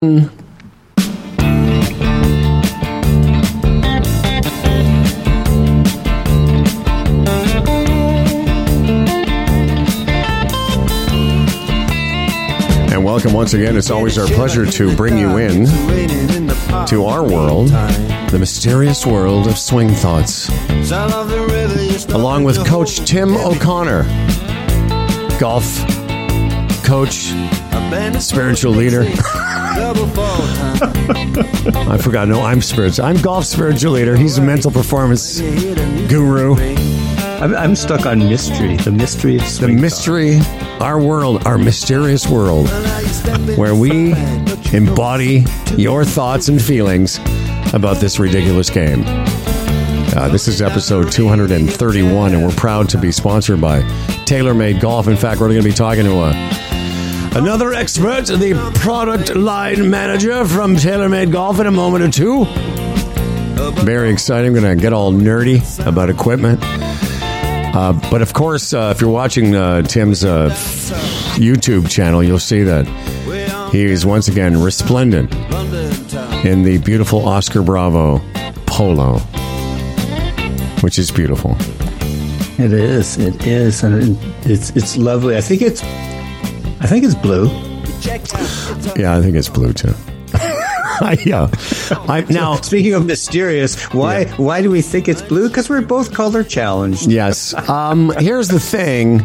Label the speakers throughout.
Speaker 1: And welcome once again. It's always our pleasure to bring you in to our world, the mysterious world of swing thoughts, along with Coach Tim O'Connor, golf coach, spiritual leader. I forgot. No, I'm spiritual. I'm golf spiritual leader. He's a mental performance guru.
Speaker 2: I'm, I'm stuck on mystery. The mystery of
Speaker 1: The
Speaker 2: swing
Speaker 1: mystery, our world, our mysterious world, where we embody your thoughts and feelings about this ridiculous game. Uh, this is episode 231, and we're proud to be sponsored by TaylorMade Golf. In fact, we're going to be talking to a, another expert, the product line manager from TaylorMade Golf, in a moment or two. Very exciting. I'm going to get all nerdy about equipment. Uh, but of course, uh, if you're watching uh, Tim's uh, YouTube channel, you'll see that he is once again resplendent in the beautiful Oscar Bravo polo, which is beautiful.
Speaker 2: It is. It is, and it's it's lovely. I think it's I think it's blue.
Speaker 1: Yeah, I think it's blue too. yeah. I, now,
Speaker 2: Speaking of mysterious, why why do we think it's blue? Because we're both color challenged.
Speaker 1: yes. Um, here's the thing.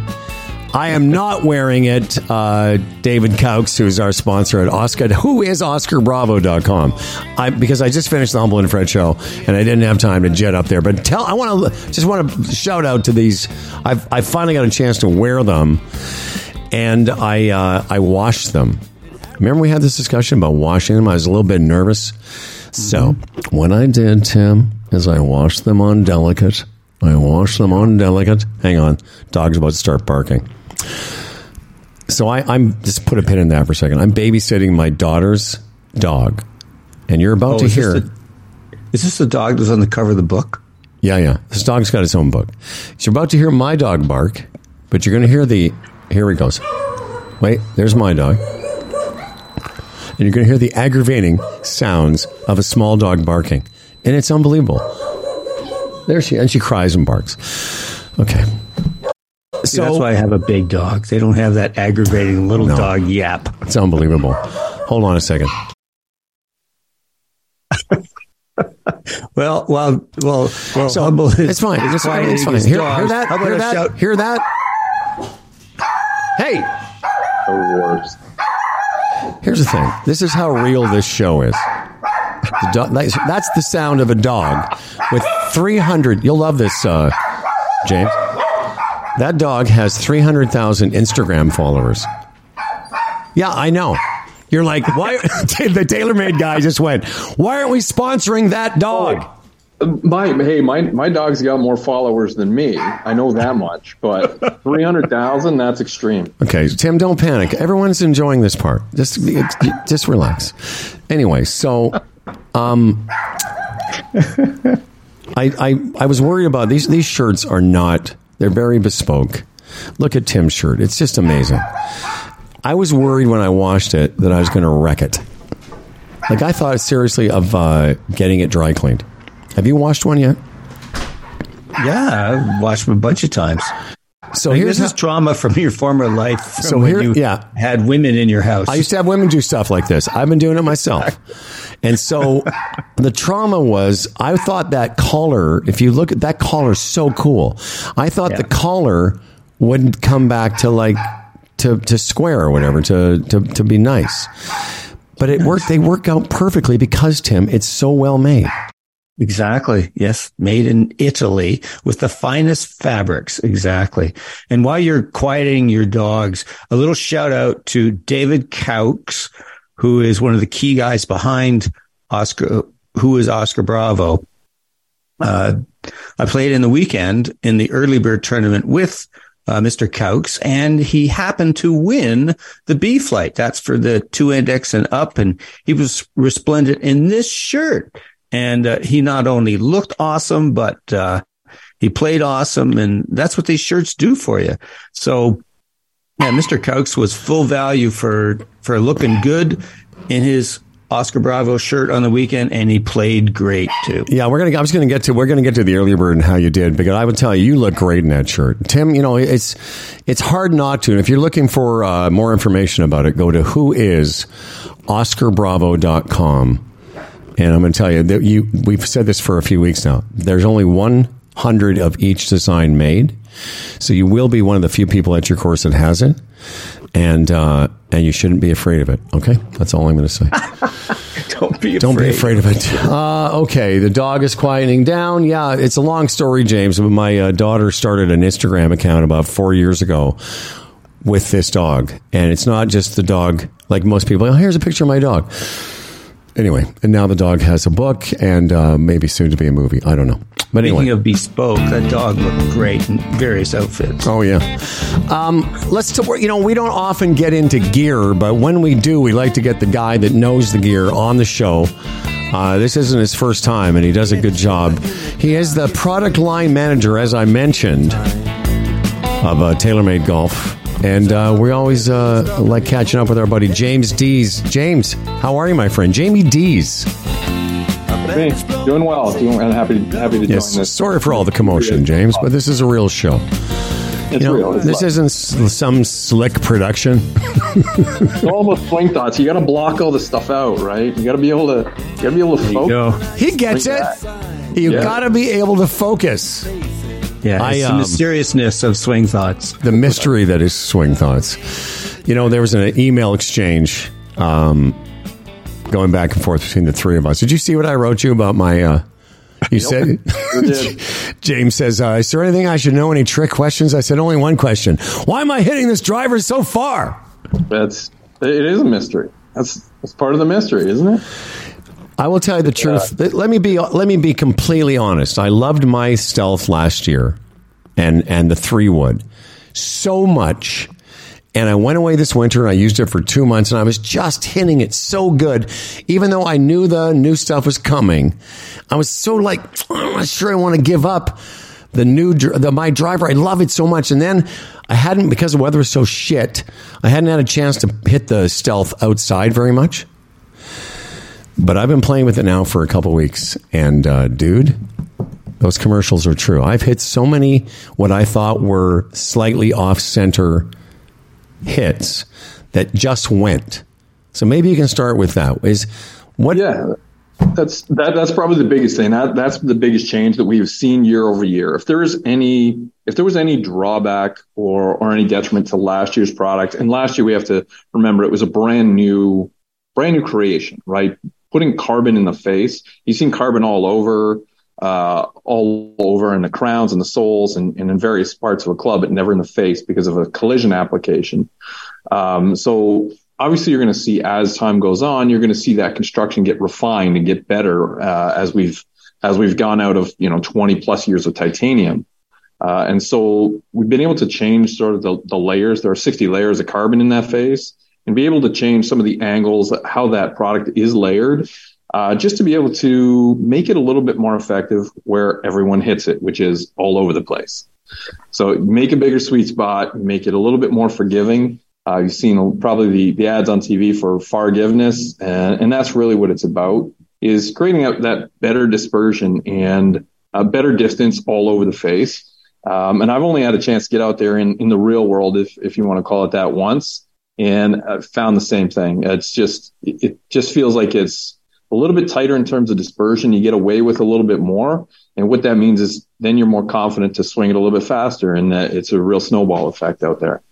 Speaker 1: I am not wearing it. Uh, David Caux, who's our sponsor at Oscar, who is OscarBravo.com. I, because I just finished the Humble and Fred show and I didn't have time to jet up there. But tell, I want to just want to shout out to these. I've, I finally got a chance to wear them and I, uh, I washed them. Remember we had this discussion about washing them? I was a little bit nervous. So what I did, Tim, is I washed them on delicate. I washed them on delicate. Hang on, dog's about to start barking. So I, I'm just put a pin in that for a second. I'm babysitting my daughter's dog, and you're about to
Speaker 2: is this
Speaker 1: hear.
Speaker 2: the- Is this the dog that's on the cover of the book?
Speaker 1: Yeah, yeah. This dog's got its own book. So you're about to hear my dog bark, but you're going to hear the. Here he goes. Wait, there's my dog. And you're going to hear the aggravating sounds of a small dog barking. And it's unbelievable. There she and she cries and barks. Okay.
Speaker 2: See,
Speaker 1: So
Speaker 2: that's why I have a big dog. They don't have that aggravating little
Speaker 1: No.
Speaker 2: dog yap.
Speaker 1: it's unbelievable. Hold on a second.
Speaker 2: Well, well, well, well.
Speaker 1: So
Speaker 2: Humble is-
Speaker 1: it's fine. It's fine. It's fine. Hear, hear that? Hear that?
Speaker 2: shout?
Speaker 1: Hear that? Hey,
Speaker 3: the worst.
Speaker 1: Here's the thing. This is how real this show is. The that's, the sound of a dog with 300. You'll love this, uh, James. That dog has 300,000 Instagram followers. Yeah, I know. You're like, why? the TaylorMade guy just went, why aren't we sponsoring that dog?
Speaker 3: My hey, my my dog's got more followers than me. I know that much, but three hundred thousand, that's extreme.
Speaker 1: Okay, Tim, don't panic. Everyone's enjoying this part. Just, just relax. Anyway, so, um, I, I, I was worried about these. These shirts are not. They're very bespoke. Look at Tim's shirt. It's just amazing. I was worried when I washed it that I was going to wreck it. Like I thought seriously of uh, getting it dry cleaned. Have you watched one yet?
Speaker 2: Yeah, I've watched them a bunch of times.
Speaker 1: So
Speaker 2: Like,
Speaker 1: here's
Speaker 2: this is trauma from your former life.
Speaker 1: So
Speaker 2: when
Speaker 1: here-
Speaker 2: you
Speaker 1: yeah.
Speaker 2: had women in your house.
Speaker 1: I used to have women do stuff like this. I've been doing it myself. And so the trauma was I thought that collar, if you look at that collar, so cool. I thought
Speaker 2: Yeah.
Speaker 1: the collar wouldn't come back to like to, to square or whatever, to, to, to be nice. But it worked. They work out perfectly because Tim, it's so well made.
Speaker 2: Exactly. Yes. Made in Italy with the finest fabrics. Exactly. And while you're quieting your dogs, a little shout out to David Caux, who is one of the key guys behind Oscar, who is Oscar Bravo. Uh, I played in the weekend in the early bird tournament with uh, Mr. Caux, and he happened to win the B flight. That's for the two index and up. And he was resplendent in this shirt. And uh, he not only looked awesome, but uh, he played awesome. And that's what these shirts do for you. So, yeah, Mr. Caux was full value for, for looking good in his Oscar Bravo shirt on the weekend, and he played great too.
Speaker 1: Yeah, we're gonna. I was gonna get to. We're gonna get to the earlier bird and how you did, because I would tell you, you look great in that shirt, Tim. You know, it's it's hard not to. And if you're looking for uh, more information about it, go to who is OscarBravo.com. And I'm going to tell you that you. We've said this for a few weeks now. There's only 100 of each design made, so you will be one of the few people at your course that has it, and uh, and you shouldn't be afraid of it. Okay, that's all I'm going to say.
Speaker 2: Don't be
Speaker 1: Don't be afraid of it. Uh, okay, the dog is quieting down. Yeah, it's a long story, James. But My uh, daughter started an Instagram account about four years ago with this dog, and it's not just the dog. Like most people, oh, here's a picture of my dog. Anyway, and now the dog has a book and uh, maybe soon to be a movie. I don't know. But anyway.
Speaker 2: Speaking of bespoke, that dog looked great in various outfits.
Speaker 1: Oh yeah. Um, let's. T- you know, we don't often get into gear, but when we do, we like to get the guy that knows the gear on the show. Uh, this isn't his first time, and he does a good job. He is the product line manager, as I mentioned, of uh, TaylorMade Golf. And uh, we always uh, like catching up with our buddy James Dees. James, how are you, my friend? Jamey Dees.
Speaker 3: Hey, doing well. Doing and happy happy to
Speaker 1: Yes,
Speaker 3: join this.
Speaker 1: sorry for all the commotion, James, but this is a real show.
Speaker 3: It's
Speaker 1: You know,
Speaker 3: real. It's
Speaker 1: this
Speaker 3: live.
Speaker 1: isn't some slick production.
Speaker 3: It's all about swing thoughts. You got to block all this stuff out, right? You got to be able to. You got to be able to focus.
Speaker 2: Go.
Speaker 1: He gets
Speaker 3: Bring
Speaker 1: it. You
Speaker 3: Yeah.
Speaker 1: got to be able to focus.
Speaker 2: Yeah,
Speaker 1: I,
Speaker 2: it's
Speaker 1: um,
Speaker 2: the mysteriousness of swing thoughts.
Speaker 1: The mystery that is swing thoughts. You know, there was an email exchange um, going back and forth between the three of us. Did you see what I wrote you about my? Uh, you said. James says, uh, "Is there anything I should know? Any trick questions?" I said, "Only one question. Why am I hitting this driver so far?"
Speaker 3: That's it is a mystery. That's that's part of the mystery, isn't it?
Speaker 1: I will tell you the truth. Let me be let me be completely honest. I loved my stealth last year and and the three wood so much. And I went away this winter and I used it for two months and I was just hitting it so good. Even though I knew the new stuff was coming, I was so like, I'm not sure I want to give up the new, the, my driver. I love it so much. And then I hadn't, because the weather was so shit, I hadn't had a chance to hit the stealth outside very much. But I've been playing with it now for a couple weeks, and uh, dude, those commercials are true. I've hit so many what I thought were slightly off center hits that just went. So maybe you can start with that. Is what?
Speaker 3: Yeah, that's that. That's probably the biggest thing. That that's the biggest change that we've seen year over year. If there is any, if there was any drawback or or any detriment to last year's product, and last year we have to remember it was a brand new, brand new creation, right? Putting carbon in the face. You've seen carbon all over. Uh, all over in the crowns and the soles and, and in various parts of a club, but never in the face because of a collision application. Um, so obviously you're going to see as time goes on, you're going to see that construction get refined and get better uh, as we've as we've gone out of you know 20 plus years of titanium. Uh, and so we've been able to change sort of the, the layers. There are 60 layers of carbon in that face and be able to change some of the angles, how that product is layered, uh, just to be able to make it a little bit more effective where everyone hits it, which is all over the place. So make a bigger sweet spot, make it a little bit more forgiving. Uh, you've seen probably the, the ads on TV for forgiveness, and, and that's really what it's about is creating that better dispersion and a better distance all over the face. Um, and I've only had a chance to get out there in, in the real world, if, if you want to call it that once, and I found the same thing. It's just, it just feels like it's a little bit tighter in terms of dispersion. You get away with a little bit more. And what that means is then you're more confident to swing it a little bit faster and that it's a real snowball effect out there.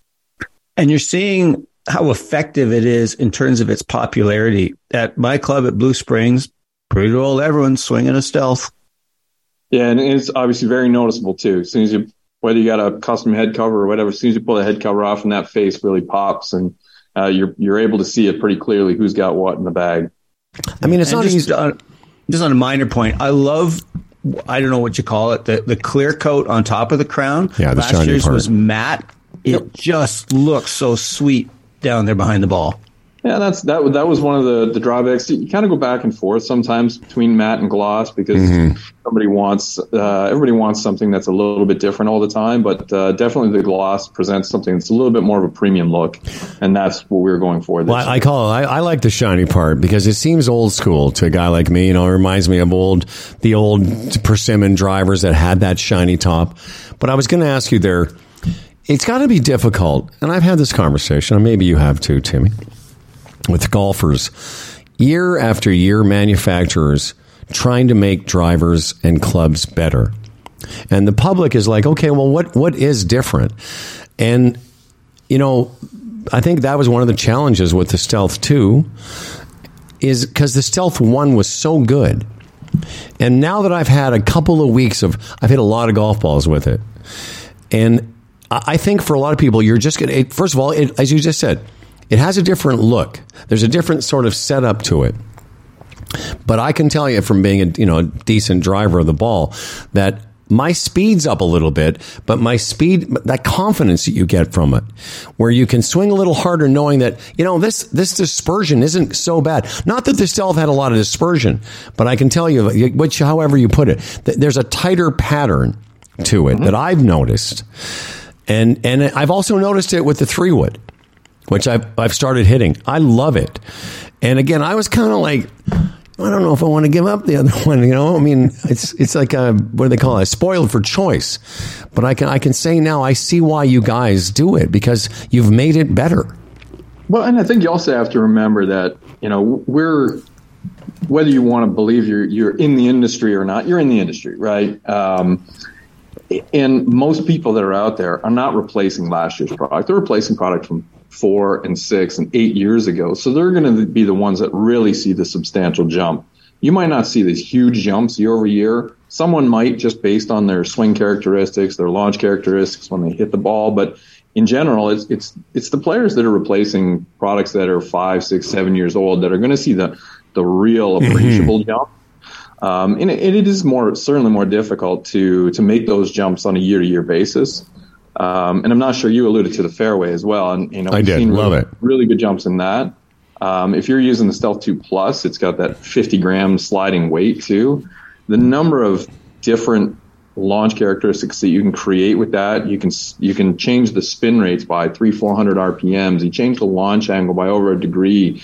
Speaker 2: And you're seeing how effective it is in terms of its popularity. At my club at Blue Springs, pretty well everyone's swinging a stealth.
Speaker 3: Yeah, and it's obviously very noticeable too. As soon as you, whether you got a custom head cover or whatever, as soon as you pull the head cover off and that face really pops and uh, you're, you're able to see it pretty clearly who's got what in the bag.
Speaker 1: I mean, it's
Speaker 2: And
Speaker 1: not
Speaker 2: just,
Speaker 1: easy.
Speaker 2: on, just on a minor point, I love. I don't know what you call it. The the clear coat on top of the crown.
Speaker 1: Yeah, the
Speaker 2: last year's
Speaker 1: part.
Speaker 2: was matte. It just looks so sweet down there behind the ball.
Speaker 3: Yeah, that's that. That was one of the the drawbacks. You kind of go back and forth sometimes between matte and gloss because mm-hmm. somebody wants uh, everybody wants something that's a little bit different all the time. But uh, definitely the gloss presents something that's a little bit more of a premium look, and that's what we are going for.
Speaker 1: well, I, I call it. I, I, like the shiny part because it seems old school to a guy like me. You know, it reminds me of old the old persimmon drivers that had that shiny top. But I was going to ask you there. It's got to be difficult, and I've had this conversation, and maybe you have too, Timmy with golfers. Year after year, manufacturers trying to make drivers and clubs better. And the public is like, okay, well, what, what is different? And, you know, I think that was one of the challenges with the Stealth 2 is because the Stealth 1 was so good. And now that I've had a couple of weeks of, I've hit a lot of golf balls with it. And I think for a lot of people, you're just going to, first of all, it, as you just said, it has a different look. There's a different sort of setup to it. But I can tell you from being a you know a decent driver of the ball that my speed's up a little bit, but my speed, that confidence that you get from it, where you can swing a little harder, knowing that you know this this dispersion isn't so bad. Not that the stealth had a lot of dispersion, but I can tell you, which however you put it, there's a tighter pattern to it mm-hmm. that I've noticed, and and I've also noticed it with the three wood which I've, I've started hitting. I love it. And again, I was kind of like, I don't know if I want to give up the other one. You know, I mean, it's it's like a what do they call it? Spoiled for choice. But I can I can say now I see why you guys do it because you've made it better.
Speaker 3: Well, and I think you also have to remember that you know we're whether you want to believe you're you're in the industry or not, you're in the industry, right? Um, and most people that are out there are not replacing last year's product; they're replacing product from four and six and eight years ago. So they're going to be the ones that really see the substantial jump. You might not see these huge jumps year over year. Someone might just based on their swing characteristics, their launch characteristics when they hit the ball, but in general, it's it's it's the players that are replacing products that are five, six, seven years old that are going to see the the real mm-hmm. appreciable mm-hmm. jump. Um, and, it, it is more certainly more difficult to to make those jumps on a year to year basis. Um, and I'm not sure you alluded to the fairway as well. And you know,
Speaker 1: I did love
Speaker 3: really,
Speaker 1: it.
Speaker 3: Really good jumps in that. Um, if you're using the Stealth 2 Plus, it's got that 50 gram sliding weight too. The number of different launch characteristics that you can create with that, you can you can change the spin rates by three, four hundred RPMs. You change the launch angle by over a degree.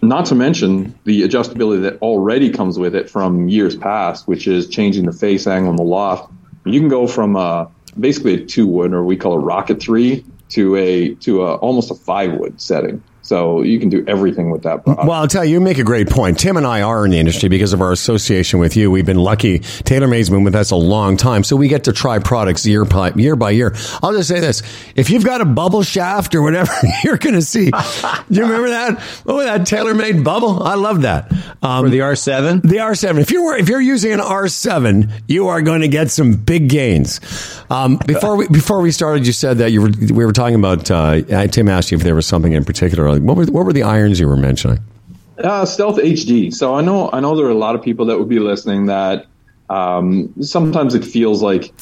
Speaker 3: Not to mention the adjustability that already comes with it from years past, which is changing the face angle and the loft. You can go from a basically a two wood, or we call it rocket three, to a to a almost a five wood setting. So you can do everything with that product.
Speaker 1: Well, I'll tell you, you make a great point. Tim and I are in the industry because of our association with you. We've been lucky. TaylorMade's been with us a long time, so we get to try products year by year by year. I'll just say this: if you've got a bubble shaft or whatever, you're going to see. Do you remember that? Oh, that TaylorMade bubble! I love that.
Speaker 2: Um, For the R7,
Speaker 1: the R7. If you're if you're using an R7, you are going to get some big gains. Um, before we before we started, you said that you were we were talking about. Uh, Tim asked you if there was something in particular what were what were the irons you were mentioning?
Speaker 3: Uh, Stealth HD. So I know I know there are a lot of people that would be listening that um, sometimes it feels like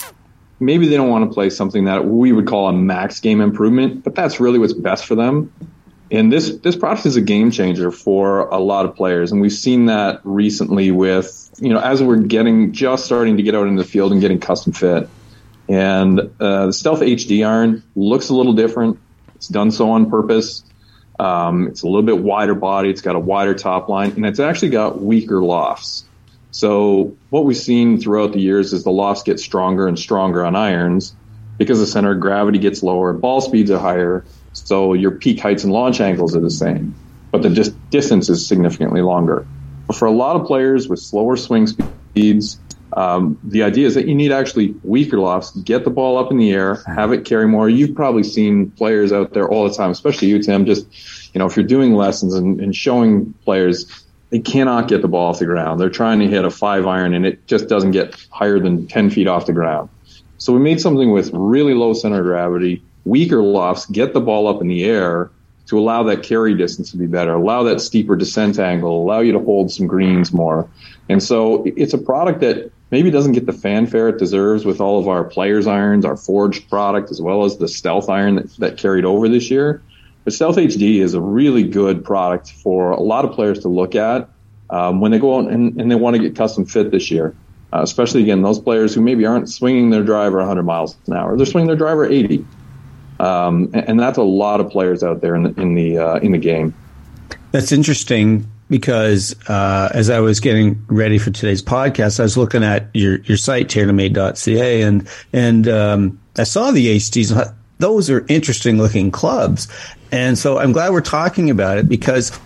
Speaker 3: maybe they don't want to play something that we would call a max game improvement, but that's really what's best for them. And this this product is a game changer for a lot of players, and we've seen that recently with you know as we're getting just starting to get out into the field and getting custom fit. And uh, the Stealth HD iron looks a little different. It's done so on purpose. Um, it's a little bit wider body. It's got a wider top line, and it's actually got weaker lofts. So what we've seen throughout the years is the lofts get stronger and stronger on irons because the center of gravity gets lower, ball speeds are higher, so your peak heights and launch angles are the same, but the dis- distance is significantly longer. But for a lot of players with slower swing speeds, um, the idea is that you need actually weaker lofts, get the ball up in the air, have it carry more. You've probably seen players out there all the time, especially you, Tim. Just you know, if you're doing lessons and, and showing players, they cannot get the ball off the ground. They're trying to hit a five iron and it just doesn't get higher than ten feet off the ground. So we made something with really low center of gravity, weaker lofts, get the ball up in the air to allow that carry distance to be better, allow that steeper descent angle, allow you to hold some greens more. And so it's a product that maybe doesn't get the fanfare it deserves with all of our players irons, our forged product, as well as the stealth iron that, that carried over this year. But Stealth HD is a really good product for a lot of players to look at um, when they go out and, and they want to get custom fit this year. Uh, especially again, those players who maybe aren't swinging their driver 100 miles an hour, they're swinging their driver 80, um, and, and, that's a lot of players out there in the in the uh, in the game.
Speaker 2: That's interesting because uh, as I was getting ready for today's podcast, I was looking at your your site taylormade.ca and and um, I saw the HDs. Those are interesting looking clubs, and so I'm glad we're talking about it because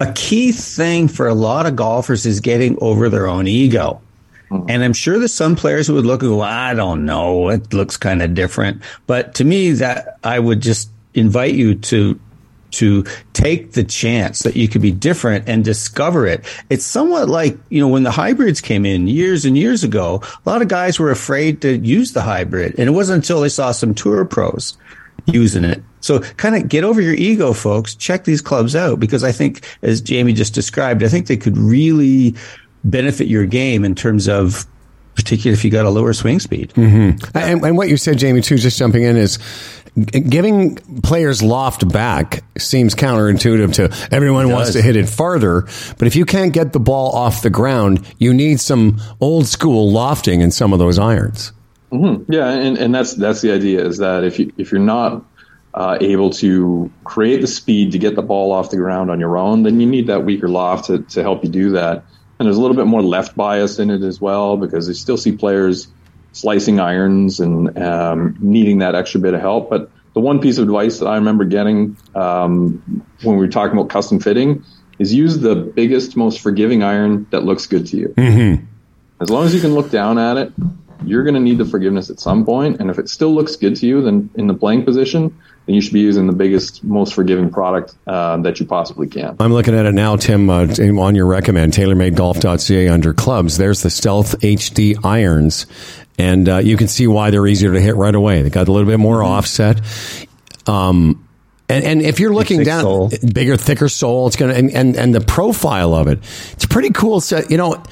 Speaker 2: a key thing for a lot of golfers is getting over their own ego. Hmm. And I'm sure there's some players who would look and go, I don't know, it looks kind of different. But to me, that I would just invite you to to take the chance that you could be different and discover it. It's somewhat like, you know, when the hybrids came in years and years ago, a lot of guys were afraid to use the hybrid. And it wasn't until they saw some tour pros using it. So kind of get over your ego, folks. Check these clubs out because I think, as Jamey just described, I think they could really benefit your game in terms of particularly if you got a lower swing speed.
Speaker 1: Mm-hmm. And, and, what you said, Jamey, too, just jumping in is giving players loft back seems counterintuitive to everyone wants to hit it farther. But if you can't get the ball off the ground, you need some old school lofting in some of those irons.
Speaker 3: Mm-hmm. Yeah, and, and that's that's the idea is that if you if you're not uh, able to create the speed to get the ball off the ground on your own, then you need that weaker loft to, to help you do that. And there's a little bit more left bias in it as well because you still see players slicing irons and um, needing that extra bit of help. But the one piece of advice that I remember getting um, when we were talking about custom fitting is use the biggest, most forgiving iron that looks good to you.
Speaker 1: Mm-hmm.
Speaker 3: As long as you can look down at it, you're going to need the forgiveness at some point. And if it still looks good to you, then in the playing position, then you should be using the biggest, most forgiving product uh, that you possibly can.
Speaker 1: I'm looking at it now, Tim, uh, on your recommend, TaylorMadeGolf.ca under clubs. There's the Stealth HD irons. And uh, you can see why they're easier to hit right away. They got a little bit more mm-hmm. offset. Um, and, and if you're looking down, sole. bigger, thicker sole, it's gonna and, and and the profile of it, it's pretty cool. Set, you know,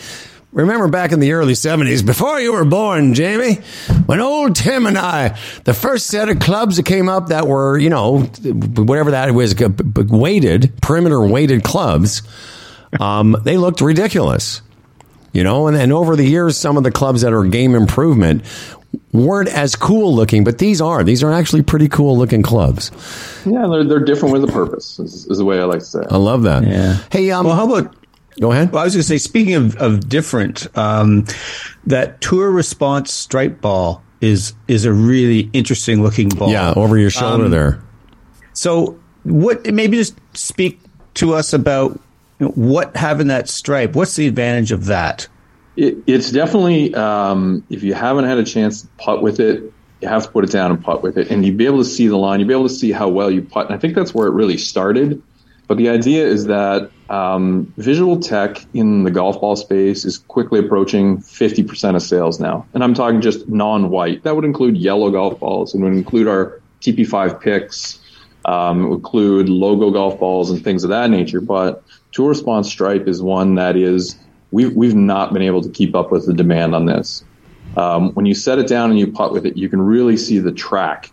Speaker 1: Remember back in the early 70s, before you were born, Jamey, when old Tim and I, the first set of clubs that came up that were, you know, whatever that was, weighted, perimeter weighted clubs, um, they looked ridiculous. You know, and, and over the years, some of the clubs that are game improvement weren't as cool looking, but these are. These are actually pretty cool looking clubs.
Speaker 3: Yeah, they're, they're different with a purpose, is, is, the way I like to say it.
Speaker 1: I love that.
Speaker 2: Yeah.
Speaker 1: Hey, um,
Speaker 2: well, how about
Speaker 1: Go ahead.
Speaker 2: Well, I was going to say, speaking of, of different, um, that tour response stripe ball is is a really interesting looking ball.
Speaker 1: Yeah, over your shoulder um, there.
Speaker 2: So, what? Maybe just speak to us about you what having that stripe. What's the advantage of that?
Speaker 3: It, it's definitely um, if you haven't had a chance to putt with it, you have to put it down and putt with it, and you'd be able to see the line. You'd be able to see how well you putt. And I think that's where it really started. But the idea is that um, visual tech in the golf ball space is quickly approaching 50% of sales now. And I'm talking just non white. That would include yellow golf balls, and would include our TP5 pix, um, would include logo golf balls and things of that nature. But Tour Response Stripe is one that is, we've, we've not been able to keep up with the demand on this. Um, when you set it down and you putt with it, you can really see the track.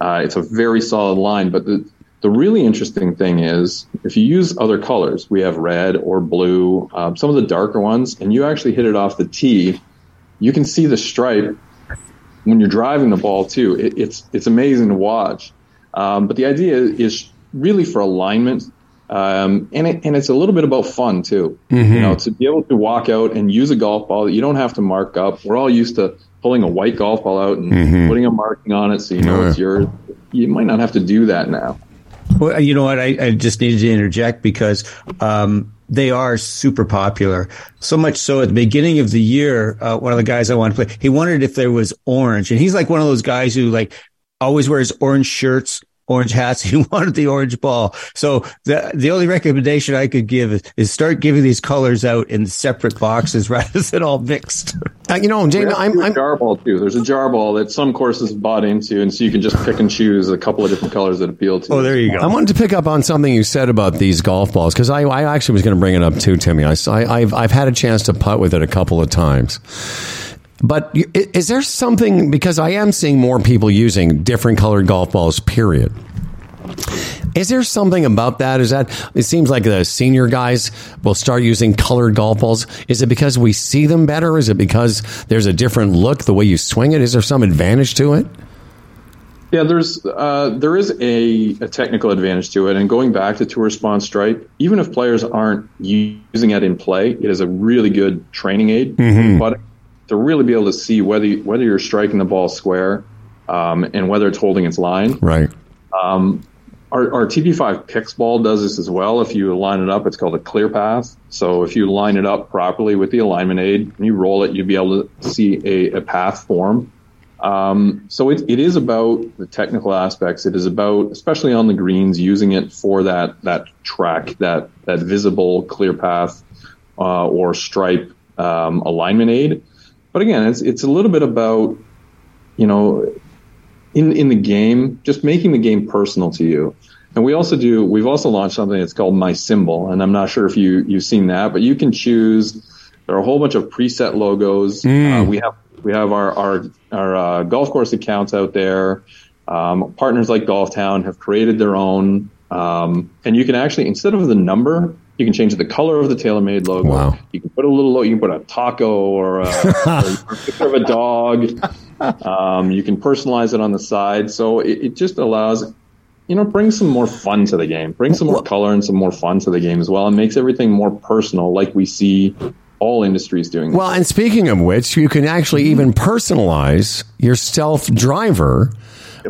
Speaker 3: Uh, it's a very solid line, but the, the really interesting thing is if you use other colors, we have red or blue, um, some of the darker ones, and you actually hit it off the tee, you can see the stripe when you're driving the ball too. It, it's it's amazing to watch. Um, but the idea is really for alignment, um, and it, and it's a little bit about fun too. Mm-hmm. You know, to be able to walk out and use a golf ball that you don't have to mark up. We're all used to pulling a white golf ball out and mm-hmm. putting a marking on it so you know it's yours. You might not have to do that now.
Speaker 2: Well, you know what? I, I just needed to interject because um, they are super popular. So much so at the beginning of the year, uh, one of the guys I wanted to play, he wondered if there was orange, and he's like one of those guys who like always wears orange shirts orange hats. He wanted the orange ball. So the the only recommendation I could give is, is start giving these colors out in separate boxes rather than all mixed.
Speaker 1: Uh, you know, Jamey, I'm, I'm
Speaker 3: jar ball too. There's a jar ball that some courses bought into, and so you can just pick and choose a couple of different colors that appeal to.
Speaker 2: Oh, there you go.
Speaker 1: I wanted to pick up on something you said about these golf balls because I, I actually was going to bring it up too, Timmy. I, I I've I've had a chance to putt with it a couple of times. But is there something because I am seeing more people using different colored golf balls? Period. Is there something about that? Is that it seems like the senior guys will start using colored golf balls? Is it because we see them better? Is it because there's a different look the way you swing it? Is there some advantage to it?
Speaker 3: Yeah, there's uh, there is a, a, technical advantage to it, and going back to Tour response Stripe, even if players aren't using it in play, it is a really good training aid. Mm-hmm. But to really be able to see whether you, whether you're striking the ball square um, and whether it's holding its line,
Speaker 1: right?
Speaker 3: Um, our, our TP5 pix ball does this as well. If you line it up, it's called a clear path. So if you line it up properly with the alignment aid and you roll it, you'll be able to see a, a path form. Um, so it, it is about the technical aspects. It is about, especially on the greens, using it for that that track, that that visible clear path uh, or stripe um, alignment aid. But again, it's it's a little bit about you know in in the game, just making the game personal to you. And we also do. We've also launched something that's called My Symbol, and I'm not sure if you you've seen that, but you can choose. There are a whole bunch of preset logos. Mm. Uh, we have we have our our, our uh, golf course accounts out there. Um, partners like Golf Town have created their own, um, and you can actually instead of the number, you can change the color of the TaylorMade logo.
Speaker 1: Wow.
Speaker 3: You can put a little, you can put a taco or a, or a picture of a dog. Um, you can personalize it on the side. So it, it, just allows, you know, bring some more fun to the game, bring some more color and some more fun to the game as well, and makes everything more personal, like we see all industries doing.
Speaker 1: Well, and speaking of which, you can actually even personalize your stealth driver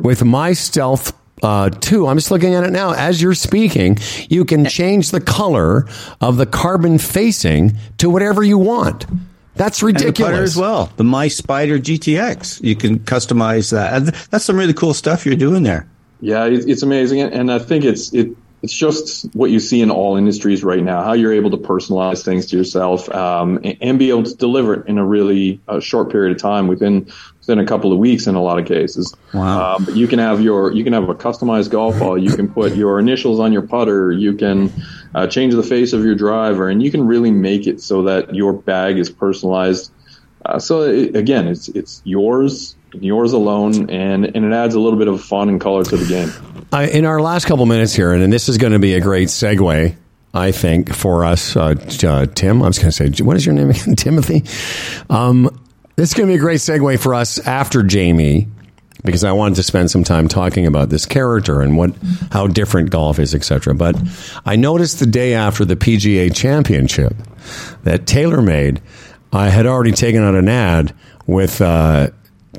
Speaker 1: with my stealth uh, two. I'm just looking at it now. As you're speaking, you can change the color of the carbon facing to whatever you want. That's ridiculous.
Speaker 2: And the as well. The My Spider GTX. You can customize that. That's some really cool stuff you're doing there.
Speaker 3: Yeah, it's amazing, and I think it's it it's just what you see in all industries right now. How you're able to personalize things to yourself um, and, and, be able to deliver it in a really uh, short period of time within within a couple of weeks in a lot of cases.
Speaker 2: Wow!
Speaker 3: Um, but you can have your you can have a customized golf ball. You can put your initials on your putter. You can uh, change the face of your driver, and you can really make it so that your bag is personalized. Uh, so it, again, it's it's yours yours alone, and, and it adds a little bit of fun and color to the game.
Speaker 1: In our last couple minutes here, and, and this is going to be a great segue, I think, for us, uh, uh, Tim. I was going to say, what is your name again? Timothy. Um, this is going to be a great segue for us after Jamey, because I wanted to spend some time talking about this character and what how different golf is, etc. But I noticed the day after the PGA Championship that TaylorMade I had already taken out an ad with uh,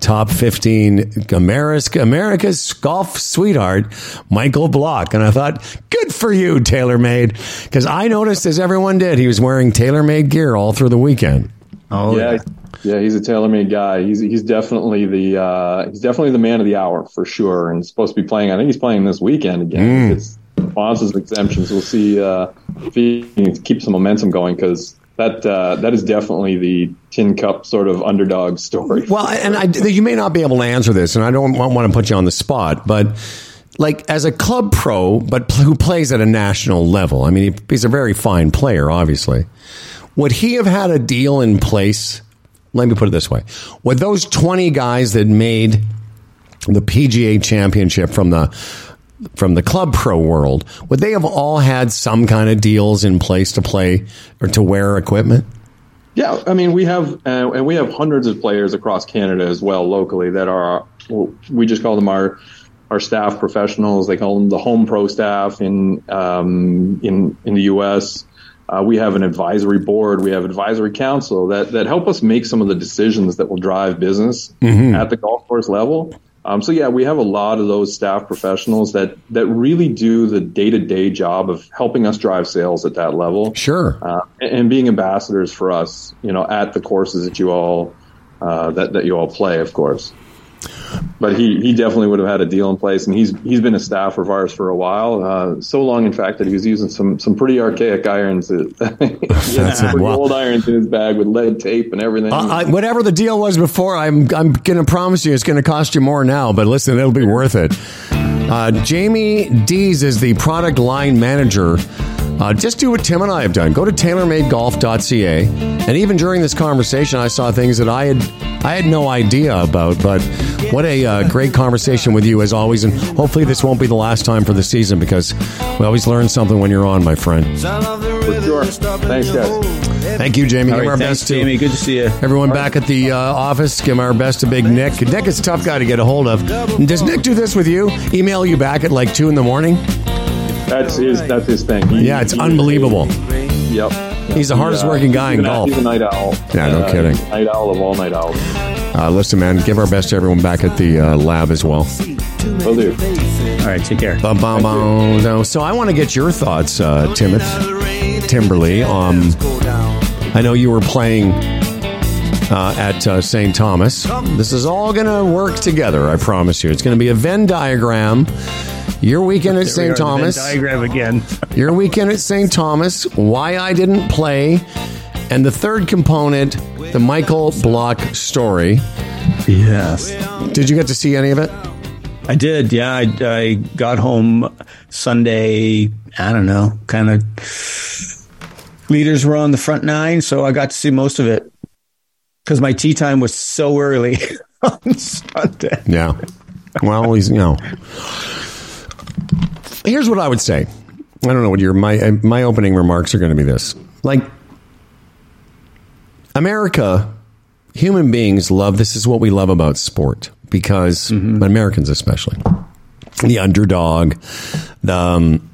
Speaker 1: top 15 America's, America's golf sweetheart, Michael Block. And I thought, good for you, TaylorMade. Because I noticed, as everyone did, he was wearing TaylorMade gear all through the weekend.
Speaker 3: Oh, yeah. yeah. Yeah, he's a TaylorMade guy. He's he's definitely the uh, he's definitely the man of the hour for sure, and supposed to be playing. I think he's playing this weekend again. Mm. It's sponsors exemptions. We'll see uh, if he can keep some momentum going because that uh, that is definitely the tin cup sort of underdog story.
Speaker 1: Well, and I, you may not be able to answer this, and I don't want to put you on the spot, but like as a club pro, but who plays at a national level. I mean, he's a very fine player, obviously. Would he have had a deal in place? Let me put it this way: Would those twenty guys that made the PGA Championship from the from the club pro world, would they have all had some kind of deals in place to play or to wear equipment?
Speaker 3: Yeah, I mean, we have, uh, and we have hundreds of players across Canada as well, locally, that are, we just call them our, our staff professionals. They call them the home pro staff in, um, in, in the U.S. Uh, we have an advisory board. We have advisory council that, that help us make some of the decisions that will drive business mm-hmm. at the golf course level. Um, so yeah, we have a lot of those staff professionals that that really do the day to day job of helping us drive sales at that level.
Speaker 1: Sure,
Speaker 3: uh, and, and, being ambassadors for us, you know, at the courses that you all uh, that that you all play, of course but he, he definitely would have had a deal in place, and he's he's been a staffer of ours for a while. Uh, so long, in fact, that he was using some some pretty archaic irons. yeah, old irons in his bag with lead tape and everything.
Speaker 1: Uh, I, whatever the deal was before, I'm I'm going to promise you it's going to cost you more now. But listen, it'll be worth it. Uh, Jamey Dees is the product line manager. Uh, just do what Tim and I have done. Go to TaylorMadeGolf.ca, and even during this conversation, I saw things that I had I had no idea about. But What a uh, great conversation with you as always, and hopefully this won't be the last time for the season because we always learn something when you're on, my friend.
Speaker 3: For sure. Thanks, guys.
Speaker 1: Thank you, Jamey.
Speaker 2: All
Speaker 1: Give
Speaker 2: right,
Speaker 1: our
Speaker 2: thanks,
Speaker 1: best to
Speaker 2: Jamey. Good to see you.
Speaker 1: everyone back at the uh, office. Give our best to Big Nick. Nick is a tough guy to get a hold of. Does Nick do this with you? Email you back at like two in the morning?
Speaker 3: That's his. That's his thing. He-
Speaker 1: Yeah, it's
Speaker 3: he-
Speaker 1: unbelievable.
Speaker 3: Yep.
Speaker 1: He's the hardest working guy in
Speaker 3: he's a-
Speaker 1: golf.
Speaker 3: He's a night owl.
Speaker 1: Yeah, no
Speaker 3: Uh,
Speaker 1: kidding.
Speaker 3: Night owl of all night owls.
Speaker 1: Uh, listen, man, give our best to everyone back at the uh, lab as well.
Speaker 3: Will do.
Speaker 2: All right, take care.
Speaker 1: Bum, bum, bum. No, So I want to get your thoughts, uh, Timoth Timberly. Um, I know you were playing uh, at uh, St. Thomas. This is all going to work together, I promise you. It's going to be a Venn diagram. Your weekend at
Speaker 2: There we
Speaker 1: St.
Speaker 2: are, the Venn
Speaker 1: Thomas.
Speaker 2: diagram again.
Speaker 1: Your weekend at St. Thomas. Why I didn't play. And the third component, the Michael Block story.
Speaker 2: Yes.
Speaker 1: Did you get to see any of it?
Speaker 2: I did. Yeah, I, I got home Sunday. I don't know, kind of. Leaders were on the front nine, so I got to see most of it because my tee time was so early on Sunday.
Speaker 1: Yeah. Well, he's you know. Here's what I would say. I don't know what your my uh, my opening remarks are going to be. This like America, human beings love. This is what we love about sport because Americans especially the underdog, the um,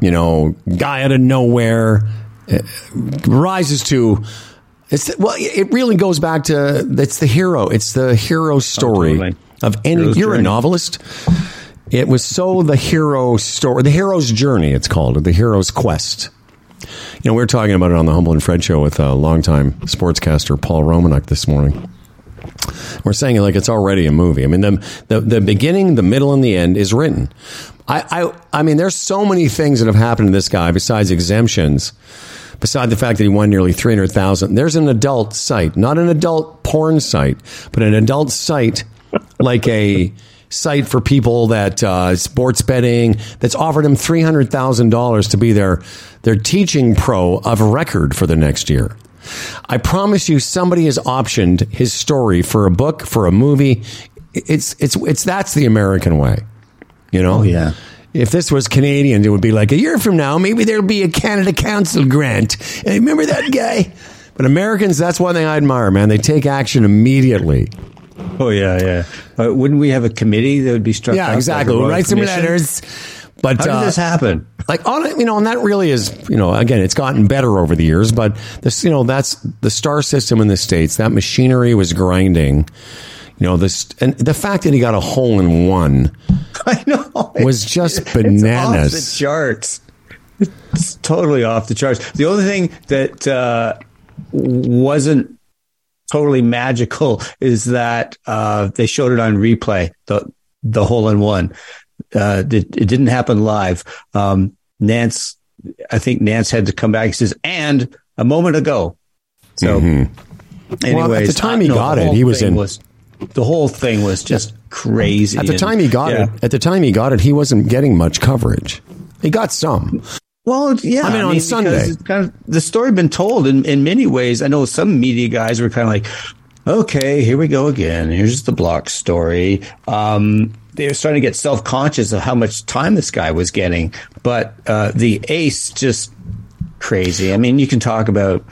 Speaker 1: you know guy out of nowhere uh, rises to. It's well, it really goes back to it's the hero. It's the hero story
Speaker 2: totally.
Speaker 1: of any.
Speaker 2: Hero's
Speaker 1: you're a novelist. It was so the hero story, the hero's journey. It's called the hero's quest. You know, we were talking about it on the Humble and Fred show with a longtime sportscaster Paul Romanuk this morning. We're saying like it's already a movie. I mean, the, the the beginning, the middle, and the end is written. I, I I mean, there's so many things that have happened to this guy besides exemptions. Beside the fact that he won nearly three hundred thousand, there's an adult site, not an adult porn site, but an adult site like a site for people that uh, sports betting that's offered him three hundred thousand dollars to be their their teaching pro of record for the next year. I promise you, somebody has optioned his story for a book, for a movie. It's it's it's that's the American way, you know.
Speaker 2: Oh, yeah.
Speaker 1: If this was Canadian, it would be like a year from now, maybe there'll be a Canada Council grant. Hey, remember that guy? But Americans, that's one thing I admire, man. They take action immediately.
Speaker 2: Oh yeah, yeah. Uh, wouldn't we have a committee that would be struck?
Speaker 1: Yeah, exactly. We'll write some letters. But
Speaker 2: How did
Speaker 1: uh,
Speaker 2: this happen?
Speaker 1: like on it, you know, and that really is, you know, again, it's gotten better over the years, but this, you know, that's the star system in the states. That machinery was grinding. You know, this and the fact that he got a hole in one
Speaker 2: I know.
Speaker 1: was just
Speaker 2: It's off
Speaker 1: bananas.
Speaker 2: the charts. It's totally off the charts. The only thing that uh, wasn't totally magical is that uh, they showed it on replay. The the hole in one. Uh, it, it didn't happen live. Um, Nantz, I think Nantz had to come back. He says, "And a moment ago." So, anyways,
Speaker 1: Mm-hmm. Well, at the time he
Speaker 2: no,
Speaker 1: got it, he was in-
Speaker 2: Was, the whole thing was just crazy.
Speaker 1: At the
Speaker 2: And,
Speaker 1: time he got
Speaker 2: yeah.
Speaker 1: it, at the time he got it, he wasn't getting much coverage. He got some.
Speaker 2: Well, yeah.
Speaker 1: I mean, on
Speaker 2: because
Speaker 1: Sunday.
Speaker 2: kind of the story been told in, in many ways. I know some media guys were kind of like, okay, here we go again. Here's the block story. Um, they were starting to get self conscious of how much time this guy was getting. But uh, the ace just crazy. I mean, you can talk about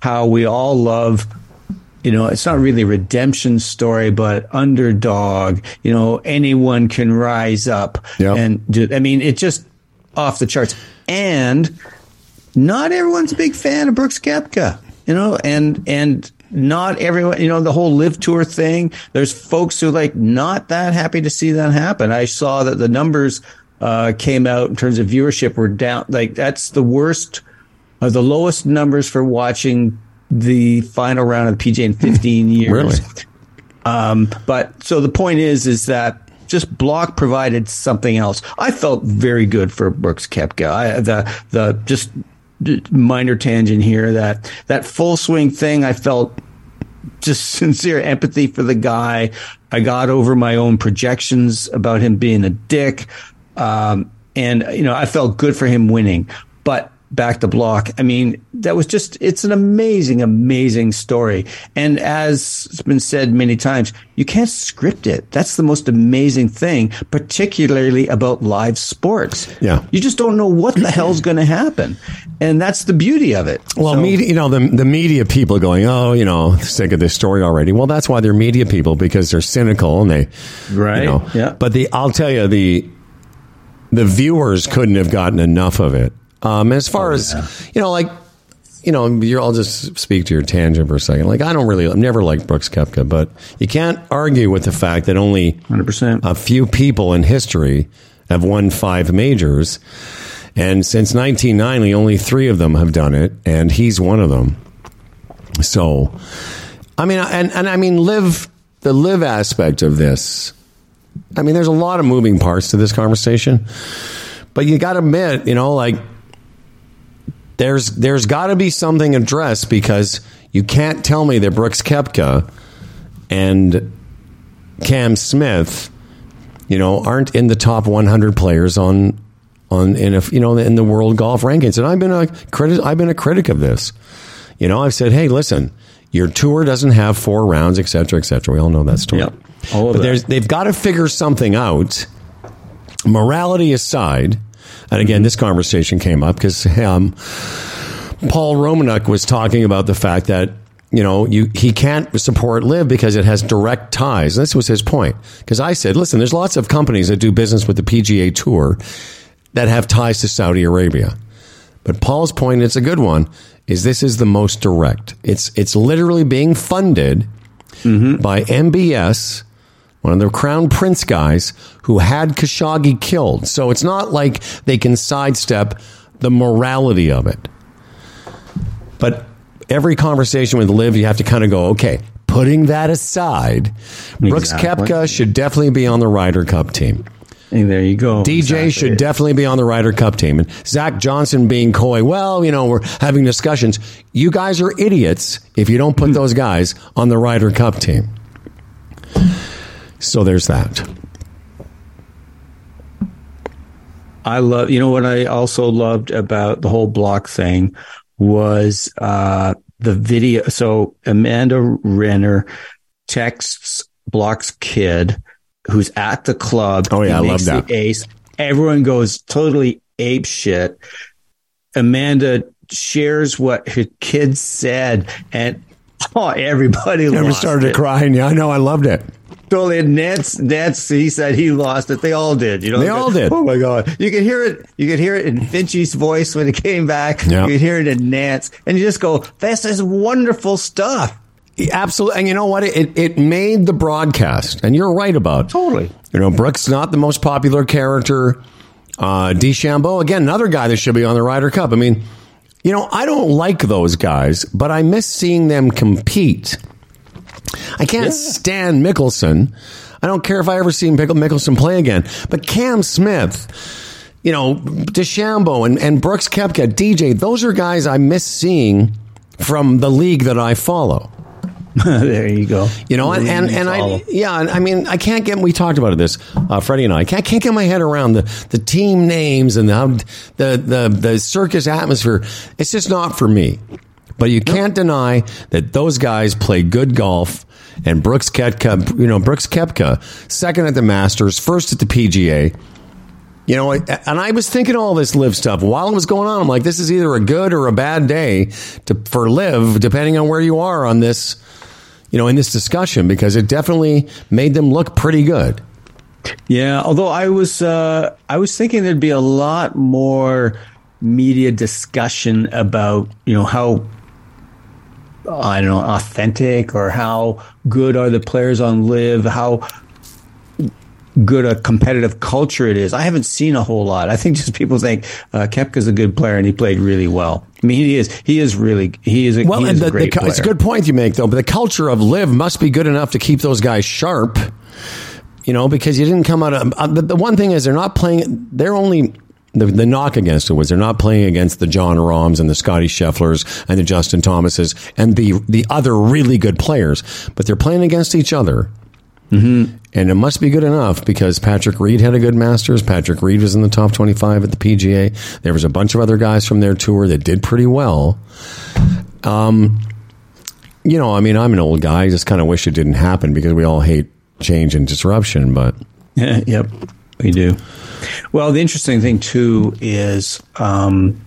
Speaker 2: how we all love you know, it's not really a redemption story, but underdog. You know, anyone can rise up
Speaker 1: Yep.
Speaker 2: and do. I mean, it just off the charts. And not everyone's a big fan of Brooks Koepka. You know, and and not everyone. You know, the whole LIV tour thing. There's folks who like not that happy to see that happen. I saw that the numbers uh, came out in terms of viewership were down. Like that's the worst, uh, the lowest numbers for watching the final round of the PGA in 15 years.
Speaker 1: Really?
Speaker 2: Um, but so the point is, is that just block provided something else. I felt very good for Brooks Koepka. I, the the just minor tangent here that that full swing thing. I felt just sincere empathy for the guy. I got over my own projections about him being a dick, um, and you know I felt good for him winning. But back to block. I mean, that was just, it's an amazing, amazing story. And as it's been said many times, you can't script it. That's the most amazing thing, particularly about live sports.
Speaker 1: Yeah.
Speaker 2: You just don't know what the hell's going to happen. And that's the beauty of it.
Speaker 1: Well,
Speaker 2: So-
Speaker 1: media, you know, the, the media people going, oh, you know, sick of this story already. Well, that's why they're media people because they're cynical and they,
Speaker 2: Right,
Speaker 1: You know,
Speaker 2: yeah.
Speaker 1: But the, I'll tell you, the, the viewers couldn't have gotten enough of it. Um, as far
Speaker 2: Oh,
Speaker 1: as, you know, like, you know, you're, I'll just speak to your tangent for a second. Like, I don't really, I've never liked Brooks Koepka, but you can't argue with the fact that only
Speaker 2: 100%.
Speaker 1: a few people in history have won five majors. And since 1990, only three of them have done it, and he's one of them. So, I mean, and, and I mean, live the live aspect of this. I mean, there's a lot of moving parts to this conversation, but you got to admit, you know, like there's there's got to be something addressed because you can't tell me that Brooks Koepka and Cam Smith, you know, aren't in the top 100 players on on in a, you know in the world golf rankings. And I've been a critic. I've been a critic of this. You know, I've said, hey, listen, your tour doesn't have four rounds, et cetera, et cetera. We all know that story.
Speaker 2: Yep. All of
Speaker 1: but
Speaker 2: that.
Speaker 1: there's they've got to figure something out. Morality aside, and again, this conversation came up because um, Paul Romanuk was talking about the fact that you know you he can't support LIV because it has direct ties. This was his point because I said, listen, there's lots of companies that do business with the PGA Tour that have ties to Saudi Arabia. But Paul's point, it's a good one, is this is the most direct. It's it's literally being funded by MBS, one of the Crown Prince guys who had Khashoggi killed. So it's not like they can sidestep the morality of it. But every conversation with LIV, you have to kind of go, okay, putting that aside, Brooks
Speaker 2: Exactly.
Speaker 1: Koepka should definitely be on the Ryder Cup team.
Speaker 2: And there you go.
Speaker 1: DJ
Speaker 2: Exactly.
Speaker 1: should definitely be on the Ryder Cup team. And Zach Johnson being coy, well, you know, we're having discussions. You guys are idiots if you don't put hmm. those guys on the Ryder Cup team. So there's that.
Speaker 2: I love, you know, what I also loved about the whole block thing was uh, the video. So Amanda Renner texts Block's kid who's at the club.
Speaker 1: Oh, yeah, I love that.
Speaker 2: Ace. Everyone goes totally ape shit. Amanda shares what her kid said, and oh, everybody
Speaker 1: Never started
Speaker 2: it.
Speaker 1: crying. Yeah, I know. I loved it.
Speaker 2: Totally. And Nantz, Nantz, he said he lost it. They all did. You know,
Speaker 1: They all did.
Speaker 2: Oh my god! You could hear it. You could hear it in Finchie's voice when it came back.
Speaker 1: Yeah.
Speaker 2: You could hear it in Nantz, and you just go, "This is wonderful stuff."
Speaker 1: Absolutely. And you know what? It, it made the broadcast. And you're right about it.
Speaker 2: Totally.
Speaker 1: You know, Brooks not the most popular character. Uh, DeChambeau, again, another guy that should be on the Ryder Cup. I mean, you know, I don't like those guys, but I miss seeing them compete. I can't stand Mickelson. I don't care if I ever see Mick- Mickelson play again. But Cam Smith, you know, DeChambeau and, and Brooks Koepka, DJ, those are guys I miss seeing from the league that I follow.
Speaker 2: there you go.
Speaker 1: You know, and and, and I yeah, I mean, I can't get. We talked about this, uh, Freddie and I. I can't, can't get my head around the, the team names and the, the the the circus atmosphere. It's just not for me. But you can't deny that those guys play good golf. And Brooks Koepka, you know, Brooks Koepka, second at the Masters, first at the PGA. You know, and I was thinking all this LIV stuff while it was going on. I'm like, this is either a good or a bad day to, for LIV, depending on where you are on this, you know, in this discussion, because it definitely made them look pretty good.
Speaker 2: Yeah, although I was uh, I was thinking there'd be a lot more media discussion about you know how I don't know authentic or how good are the players on LIV how good a competitive culture it is. I haven't seen a whole lot. I think just people think uh, Koepka's a good player and he played really well. I mean, he is he is really he is a,
Speaker 1: Well,
Speaker 2: he
Speaker 1: and
Speaker 2: is
Speaker 1: the,
Speaker 2: a great
Speaker 1: the,
Speaker 2: player.
Speaker 1: it's a good point you make, though. But the culture of LIV must be good enough to keep those guys sharp. You know, because you didn't come out of uh, the, the one thing is they're not playing. They're only the, the knock against it was they're not playing against the John Rahms and the Scotty Schefflers and the Justin Thomases and the the other really good players, but they're playing against each other. Mm-hmm. And it must be good enough because Patrick Reed had a good Masters. Patrick Reed was in the top 25 at the PGA. There was a bunch of other guys from their tour that did pretty well. Um, you know, I mean, I'm an old guy. I just kind of wish it didn't happen because we all hate change and disruption, but.
Speaker 2: Yeah, yep, we do. Well, the interesting thing, too, is um,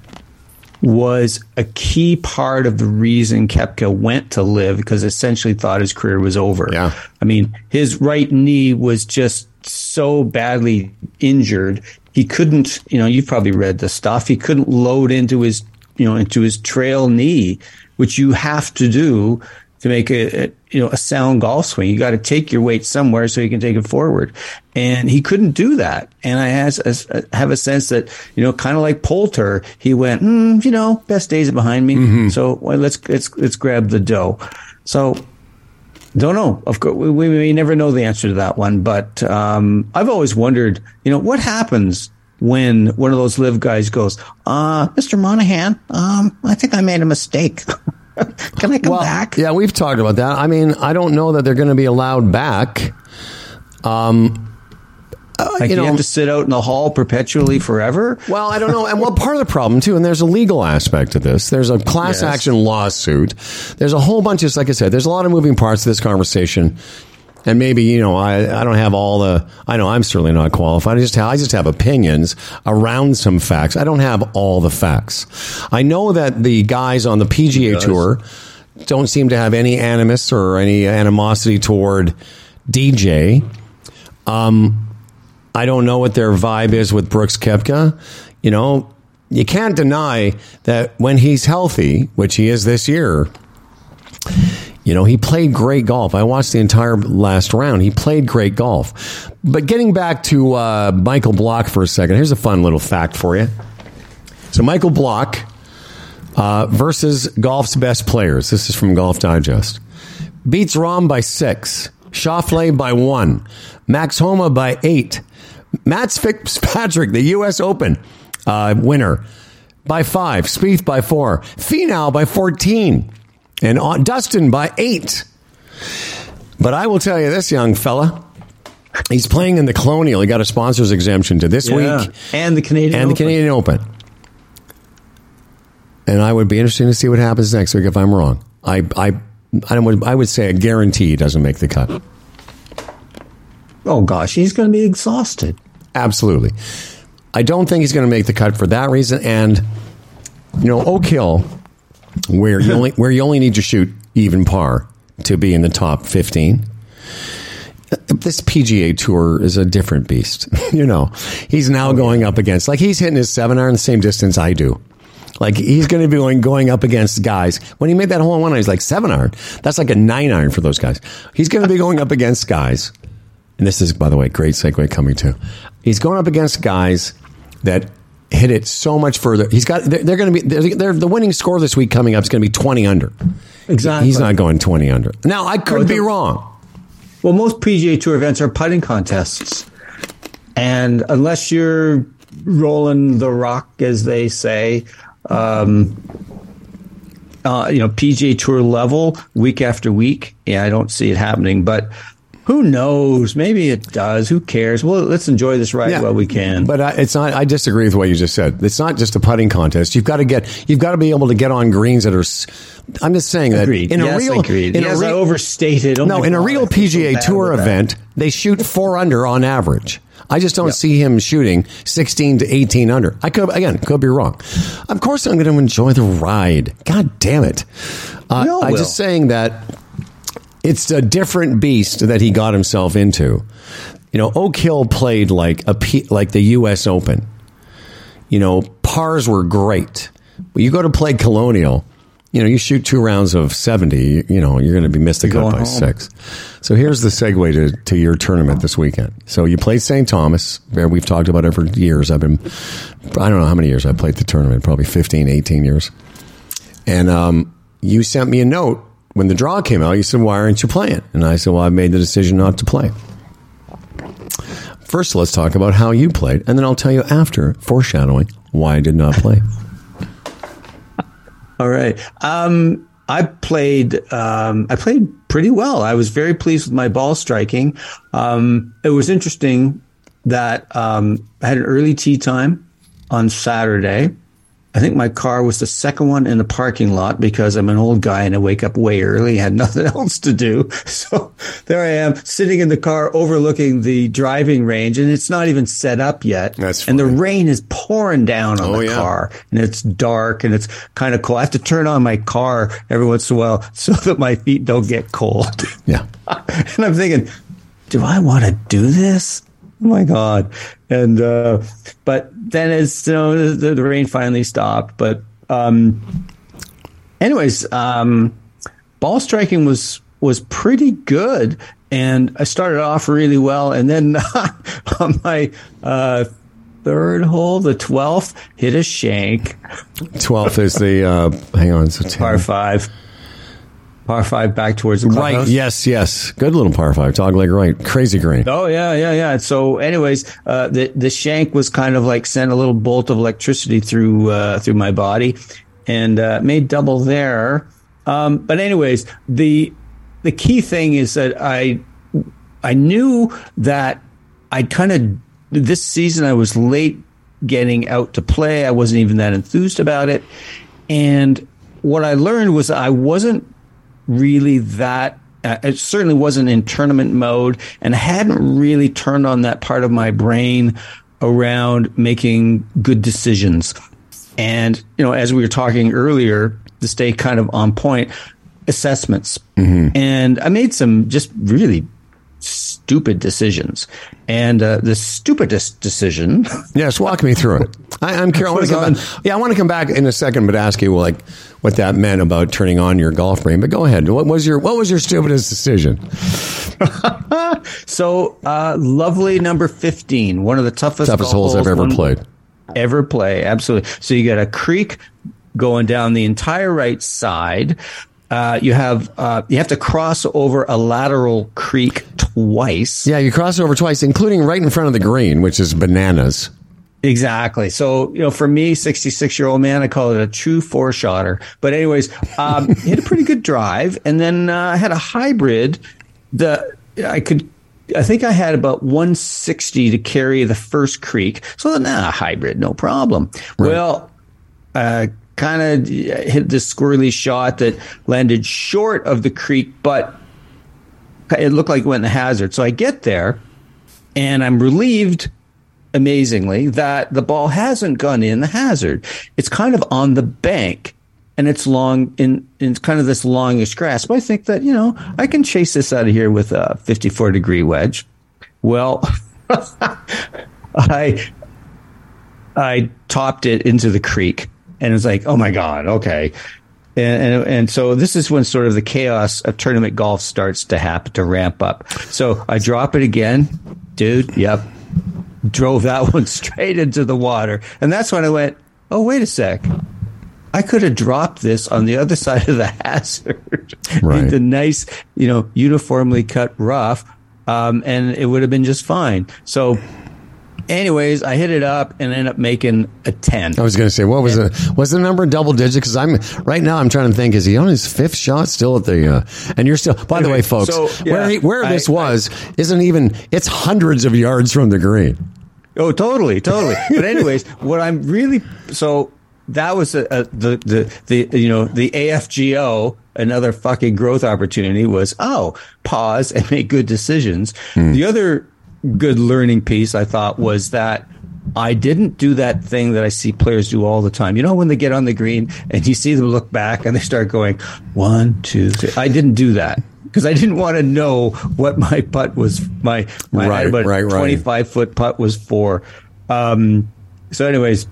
Speaker 2: was a key part of the reason Koepka went to LIV because essentially thought his career was over.
Speaker 1: Yeah.
Speaker 2: I mean, his right knee was just so badly injured. He couldn't, you know, you've probably read the stuff. He couldn't load into his, you know, into his trail knee, which you have to do to make a, a, you know a sound golf swing. You got to take your weight somewhere so you can take it forward, and he couldn't do that. And I has, a, have a sense that you know, kind of like Poulter, he went, mm, you know, best days are behind me. Mm-hmm. So well, let's let's let's grab the dough. So don't know. Of course, we, we may never know the answer to that one, but um, I've always wondered, you know, what happens when one of those LIV guys goes, uh, Mr. Monahan, um, I think I made a mistake. Can I come well, back?
Speaker 1: Yeah, we've talked about that. I mean, I don't know that they're going to be allowed back. Um,
Speaker 2: uh, like you, know, you have to sit out in the hall perpetually forever.
Speaker 1: Well, I don't know. And well, part of the problem too, and there's a legal aspect to this. There's a class yes. action lawsuit. There's a whole bunch of, like I said, there's a lot of moving parts to this conversation and maybe you know I, I don't have all the I know I'm certainly not qualified. I just have, I just have opinions around some facts. I don't have all the facts. I know that the guys on the PGA Tour don't seem to have any animus or any animosity toward DJ. Um, I don't know what their vibe is with Brooks Koepka. You know, you can't deny that when he's healthy, which he is this year, you know, he played great golf. I watched the entire last round. He played great golf. But getting back to uh, Michael Block for a second, here's a fun little fact for you. So, Michael Block uh, versus golf's best players. This is from Golf Digest. Beats Rahm by six, Schauffele by one, Max Homa by eight, Matt Fitzpatrick, the U.S. Open uh, winner, by five, Spieth by four, Finau by 14 and on Dustin by eight. But I will tell you this, young fella. He's playing in the Colonial. He got a sponsor's exemption to this yeah. week
Speaker 2: and the Canadian
Speaker 1: and
Speaker 2: Open.
Speaker 1: the Canadian Open. And I would be interested to see what happens next week if I'm wrong. I I I would I would say a guarantee he doesn't make the cut.
Speaker 2: Oh gosh, he's going to be exhausted.
Speaker 1: Absolutely. I don't think he's going to make the cut for that reason. And you know, Oak Hill where you only where you only need to shoot even par to be in the top 15 this PGA tour is a different beast. you know, he's now oh, going up against like he's hitting his seven iron the same distance I do. Like he's going to be going going up against guys. When he made that hole in one, he's like seven iron. That's like a nine iron for those guys. He's going to be going up against guys. And this is, by the way, great segue coming to. He's going up against guys that hit it so much further. He's got. They're, they're going to be. They're, they're, the winning score this week coming up is going to be twenty under.
Speaker 2: Exactly.
Speaker 1: He's not going twenty under. Now I could oh, be wrong.
Speaker 2: Well, most PGA Tour events are putting contests, and unless you're rolling the rock, as they say, um, uh, you know, PGA Tour level week after week, yeah, I don't see it happening. But who knows? Maybe it does. Who cares? Well, let's enjoy this ride yeah, while we can.
Speaker 1: But uh, it's not. I disagree with what you just said. It's not just a putting contest. You've got to get. You've got to be able to get on greens that are. I'm just saying that
Speaker 2: agreed. in a yes, real.
Speaker 1: Agreed.
Speaker 2: In yes, a real, I overstated.
Speaker 1: Oh no, in God, a real PGA so Tour event, they shoot four under on average. I just don't yep. see him shooting 16 to 18 under. I could again could be wrong. Of course, I'm going to enjoy the ride. God damn it! Uh, I'm just saying that it's a different beast that he got himself into. You know, Oak Hill played like a like the U.S. Open. You know, pars were great. But you go to play Colonial, you know, you shoot two rounds of 70, you know, you're going to be missed a cut by home. six. So here's the segue to, to your tournament this weekend. So you played St. Thomas. where We've talked about it for years. I've been, I don't know how many years I played the tournament, probably 15, 18 years. And um, you sent me a note when the draw came out, you said, Why aren't you playing? And I said, Well, I made the decision not to play. First, let's talk about how you played, and then I'll tell you after, foreshadowing, why I did not play.
Speaker 2: All right. Um, I played um, I played pretty well. I was very pleased with my ball striking. Um, it was interesting that um, I had an early tee time on Saturday. I think my car was the second one in the parking lot because I'm an old guy and I wake up way early, had nothing else to do. So there I am sitting in the car overlooking the driving range and it's not even set up yet.
Speaker 1: That's
Speaker 2: and the rain is pouring down on
Speaker 1: Oh,
Speaker 2: the
Speaker 1: yeah.
Speaker 2: car and it's dark and it's kind of cold. I have to turn on my car every once in a while so that my feet don't get cold.
Speaker 1: Yeah.
Speaker 2: and I'm thinking, do I want to do this? Oh my god! And uh, but then as you know, the, the rain finally stopped. But um, anyways, um, ball striking was was pretty good, and I started off really well, and then on my uh, third hole, the twelfth, hit a shank,
Speaker 1: 12th is the, uh, hang on. So 10.
Speaker 2: par five, par five back towards the clubhouse. Right.
Speaker 1: Yes, yes. Good little par five. Dog leg right. Crazy green.
Speaker 2: Oh yeah, yeah, yeah. So, anyways, uh, the the shank was kind of like sent a little bolt of electricity through uh, through my body, and uh, made double there. Um, but anyways, the the key thing is that I I knew that I kind of this season I was late getting out to play. I wasn't even that enthused about it, and what I learned was I wasn't really that. Uh, it certainly wasn't in tournament mode, and I hadn't really turned on that part of my brain around making good decisions. And you know, as we were talking earlier, to stay kind of on point, assessments. And I made some just really stupid decisions. And uh, the stupidest decision
Speaker 1: Yes, walk me through it. I, I'm curious. I want
Speaker 2: Was
Speaker 1: to come
Speaker 2: on-
Speaker 1: back. Yeah, I want to come back in a second, but ask you like what that meant about turning on your golf brain. But go ahead. What was your What was your stupidest decision?
Speaker 2: So, uh, lovely number 15, one of the toughest,
Speaker 1: Toughest holes I've ever played.
Speaker 2: Ever play, absolutely. So, you got a creek going down the entire right side. Uh, you have uh, you have to cross over a lateral creek twice.
Speaker 1: Yeah, you crossed over twice, including right in front of the green, which is bananas.
Speaker 2: Exactly. So, you know, for me, 66 year old man, I call it a true four shotter. But, anyways, um, hit a pretty good drive. And then uh, I had a hybrid that I could, I think I had about 160 to carry the first creek. So, then, nah, hybrid, no problem. Well, uh, kind of hit this squirrely shot that landed short of the creek, but it looked like it went in the hazard. So I get there and I'm relieved amazingly that the ball hasn't gone in the hazard. It's kind of on the bank and it's long in, in kind of this longish grass. But I think that, you know, I can chase this out of here with a 54 degree wedge. Well, I I topped it into the creek and it's like, oh my God, okay. And, and, and so this is when sort of the chaos of tournament golf starts to happen, to ramp up. So I drop it again, dude. Yep. Drove that one straight into the water. And that's when I went, oh, wait a sec. I could have dropped this on the other side of the hazard.
Speaker 1: Right.
Speaker 2: the nice, you know, uniformly cut rough. Um, and it would have been just fine. So, anyways, I hit it up and ended up making a 10.
Speaker 1: I was going to say, what was the was the number double digit? Because I'm right now. I'm trying to think. Is he on his fifth shot still at the? Uh, and you're still. By the way, folks,
Speaker 2: so,
Speaker 1: where
Speaker 2: yeah,
Speaker 1: he, where
Speaker 2: I-
Speaker 1: this was isn't even. It's hundreds of yards from the green.
Speaker 2: Oh, totally, totally. but anyways, what I'm really so that was a, a, the the the you know the AFGO another fucking growth opportunity was oh pause and make good decisions. The other good learning piece I thought was that. I didn't do that thing that I see players do all the time. You know, when they get on the green and you see them look back and they start going one, two, three. I didn't do that because I didn't want to know what my putt was. My my
Speaker 1: Right,
Speaker 2: about
Speaker 1: right, right.
Speaker 2: twenty five foot putt was for. Um, so, anyways,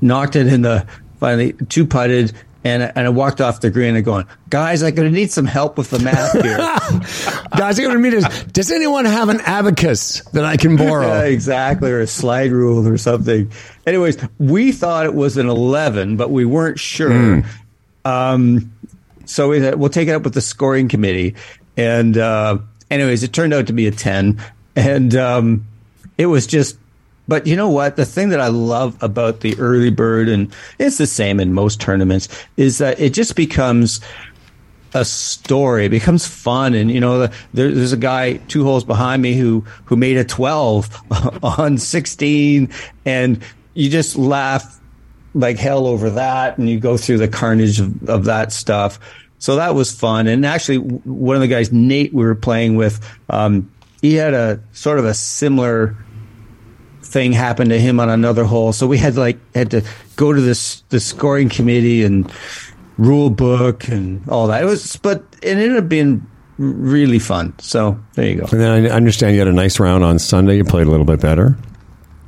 Speaker 2: knocked it in the finally two putted. And, and I walked off the green and going, guys, I'm going to need some help with the math here.
Speaker 1: Guys, I'm going to meet us. Does anyone have an abacus that I can borrow?
Speaker 2: Yeah, exactly, or a slide rule or something. Anyways, we thought it was an 11, but we weren't sure. Um, so we we'll take it up with the scoring committee. And uh, anyways, it turned out to be a 10. And um, it was just But you know what? The thing that I love about the early bird, and it's the same in most tournaments, is that it just becomes a story. It becomes fun, and you know, there, there's a guy two holes behind me who who made a 12 on 16, and you just laugh like hell over that, and you go through the carnage of, of that stuff. So that was fun. And actually, one of the guys, Nate, we were playing with, um, he had a sort of a similar thing happened to him on another hole. So we had like had to go to this the scoring committee and rule book and all that. It was, but it ended up being really fun. So there you go.
Speaker 1: And then I understand you had a nice round on Sunday. You played a little bit better.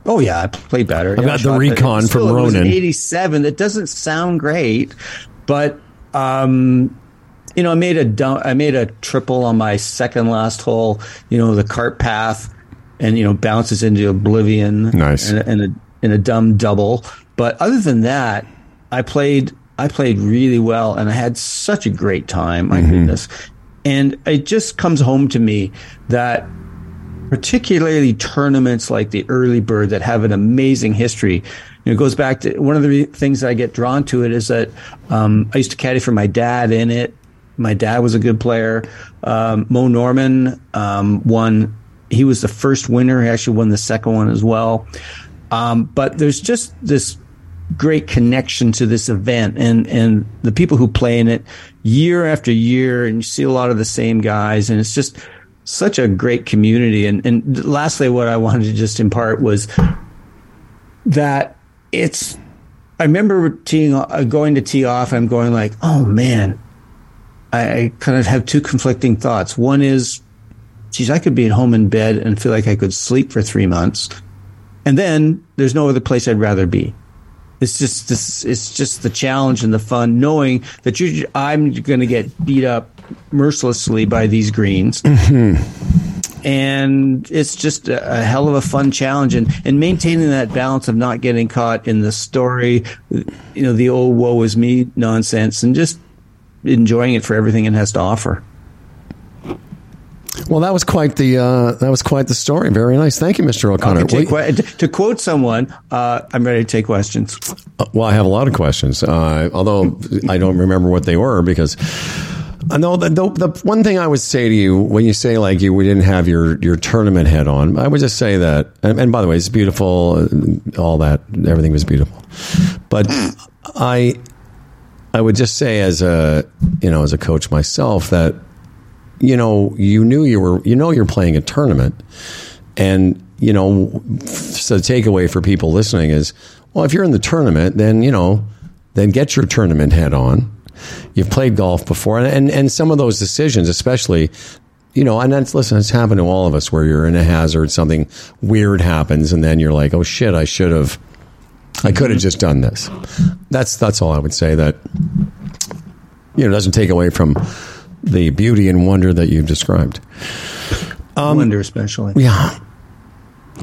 Speaker 2: Oh yeah, I played better.
Speaker 1: I've got the recon
Speaker 2: still,
Speaker 1: from Ronan.
Speaker 2: Eighty-seven. That doesn't sound great, but um, you know, I made a dump, I made a triple on my second last hole. You know, the cart path, and you know, bounces into oblivion.
Speaker 1: Nice.
Speaker 2: And, and a and a dumb double. But other than that, I played I played really well, and I had such a great time. My mm-hmm. goodness. And it just comes home to me that particularly tournaments like the early bird that have an amazing history. You know, it goes back to one of the things that I get drawn to it is that um, I used to caddy for my dad in it. My dad was a good player. Um, Mo Norman um, won. He was the first winner. He actually won the second one as well. Um, but there's just this great connection to this event and and the people who play in it year after year and you see a lot of the same guys and it's just such a great community. And, and lastly, what I wanted to just impart was that it's, I remember teeing, uh, going to tee off. I'm going like, oh man, I, I kind of have two conflicting thoughts. One is, geez, I could be at home in bed and feel like I could sleep for three months. And then there's no other place I'd rather be. It's just this. It's just the challenge and the fun, knowing that you, I'm going to get beat up mercilessly by these greens. Mm-hmm. And it's just a, a, hell of a fun challenge and, and maintaining that balance of not getting caught in the story, you know, the old woe is me nonsense and just enjoying it for everything it has to offer.
Speaker 1: Well, that was quite the uh, that was quite the story. Very nice. Thank you, Mr. O'Connor.
Speaker 2: Que- to quote someone, uh, I'm ready to take questions.
Speaker 1: Uh, well, I have a lot of questions, uh, although I don't remember what they were because uh, no, the, the, the, one thing I would say to you when you say like you we didn't have your your tournament head on, I would just say that. And, and by the way, it's beautiful. All that, everything was beautiful. But I, I would just say as a you know as a coach myself that you know you knew you were you know you're playing a tournament, and you know so the takeaway for people listening is well if you're in the tournament then you know then get your tournament head on You've played golf before, and, and, and some of those decisions, especially you know, and that's listen, it's happened to all of us where you're in a hazard, something weird happens, and then you're like, oh shit, I should have, I could have just done this. That's that's all I would say. That you know doesn't take away from the beauty and wonder that you've described.
Speaker 2: Um, wonder, especially.
Speaker 1: Yeah.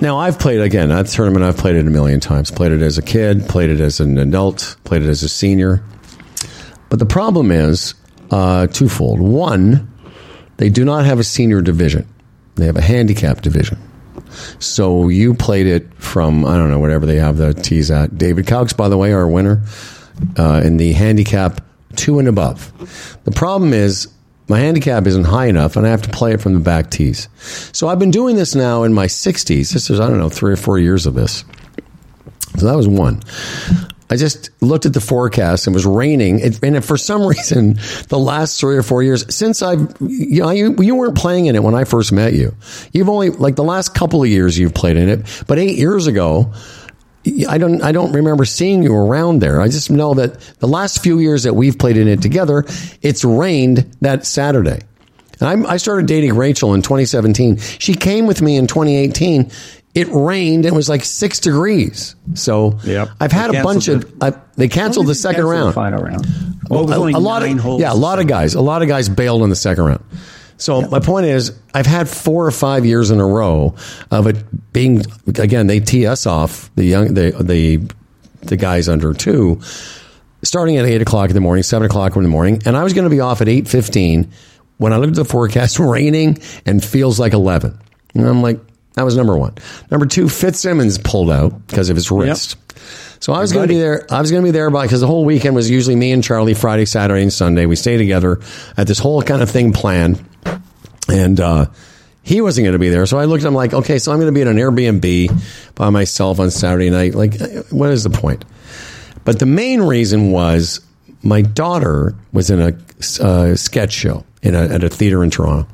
Speaker 1: Now I've played again that tournament. I've played it a million times. Played it as a kid. Played it as an adult. Played it as a senior. But the problem is uh, twofold. One, they do not have a senior division, they have a handicap division. So you played it from, I don't know, whatever they have the tees at. David Cowks, by the way, our winner uh, in the handicap two and above. The problem is my handicap isn't high enough and I have to play it from the back tees. So I've been doing this now in my 60s. This is, I don't know, three or four years of this. So that was one. I just looked at the forecast and it was raining. It, and for some reason, the last three or four years since I've, you know, you, you weren't playing in it when I first met you. You've only, like the last couple of years you've played in it. But eight years ago, I don't, I don't remember seeing you around there. I just know that the last few years that we've played in it together, it's rained that Saturday. I, I started dating Rachel in 2017. She came with me in 2018 it rained and it was like six degrees. So yep. I've had a bunch of uh, they canceled the second round.
Speaker 2: The final round.
Speaker 1: Well, a, a lot of yeah, a lot of guys, a lot of guys bailed in the second round. So yep. my point is, I've had four or five years in a row of it being again. They tee us off the young the the the guys under two, starting at eight o'clock in the morning, seven o'clock in the morning, and I was going to be off at eight fifteen. When I looked at the forecast, raining and feels like eleven, and I'm like, That was number one. Number two, Fitzsimmons pulled out because of his wrist. So I was going to be there. I was going to be there by because the whole weekend was usually me and Charlie Friday, Saturday, and Sunday. We stay together at this whole kind of thing planned, and uh, he wasn't going to be there. So I looked. I'm like, okay, so I'm going to be at an Airbnb by myself on Saturday night. Like, what is the point? But the main reason was my daughter was in a uh, sketch show in a, at a theater in Toronto.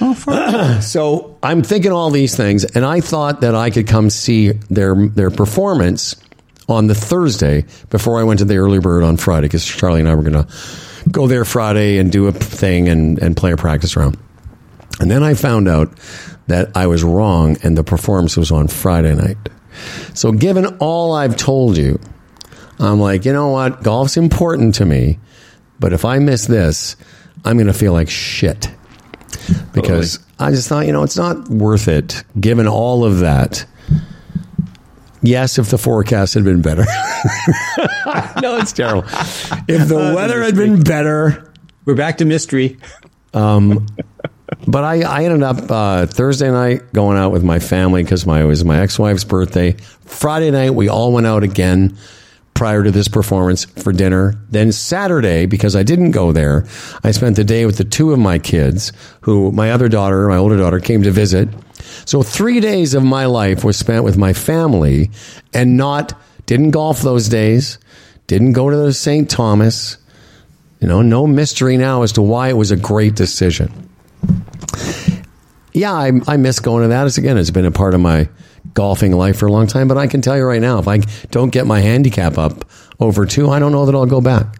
Speaker 2: Oh,
Speaker 1: So I'm thinking all these things, and I thought that I could come see their their performance on the Thursday before I went to the early bird on Friday because Charlie and I were going to go there Friday and do a thing and, and play a practice round. And then I found out that I was wrong and the performance was on Friday night. So, given all I've told you, I'm like, you know what? Golf's important to me, but if I miss this, I'm going to feel like shit because I just thought, you know, it's not worth it given all of that. Yes, if the forecast had been better. no, it's terrible. If the weather had been better,
Speaker 2: We're back to mystery.
Speaker 1: Um, but I, I ended up uh, Thursday night going out with my family because my it was my ex wife's birthday. Friday night we all went out again prior to this performance for dinner. Then Saturday, because I didn't go there, I spent the day with the two of my kids, who my other daughter, my older daughter, came to visit. So three days of my life was spent with my family and not didn't golf those days, didn't go to the St. Thomas. You know, no mystery now as to why it was a great decision yeah, I, I miss going to that. It's again, it's been a part of my golfing life for a long time. But I can tell you right now, if I don't get my handicap up over two, I don't know that I'll go back.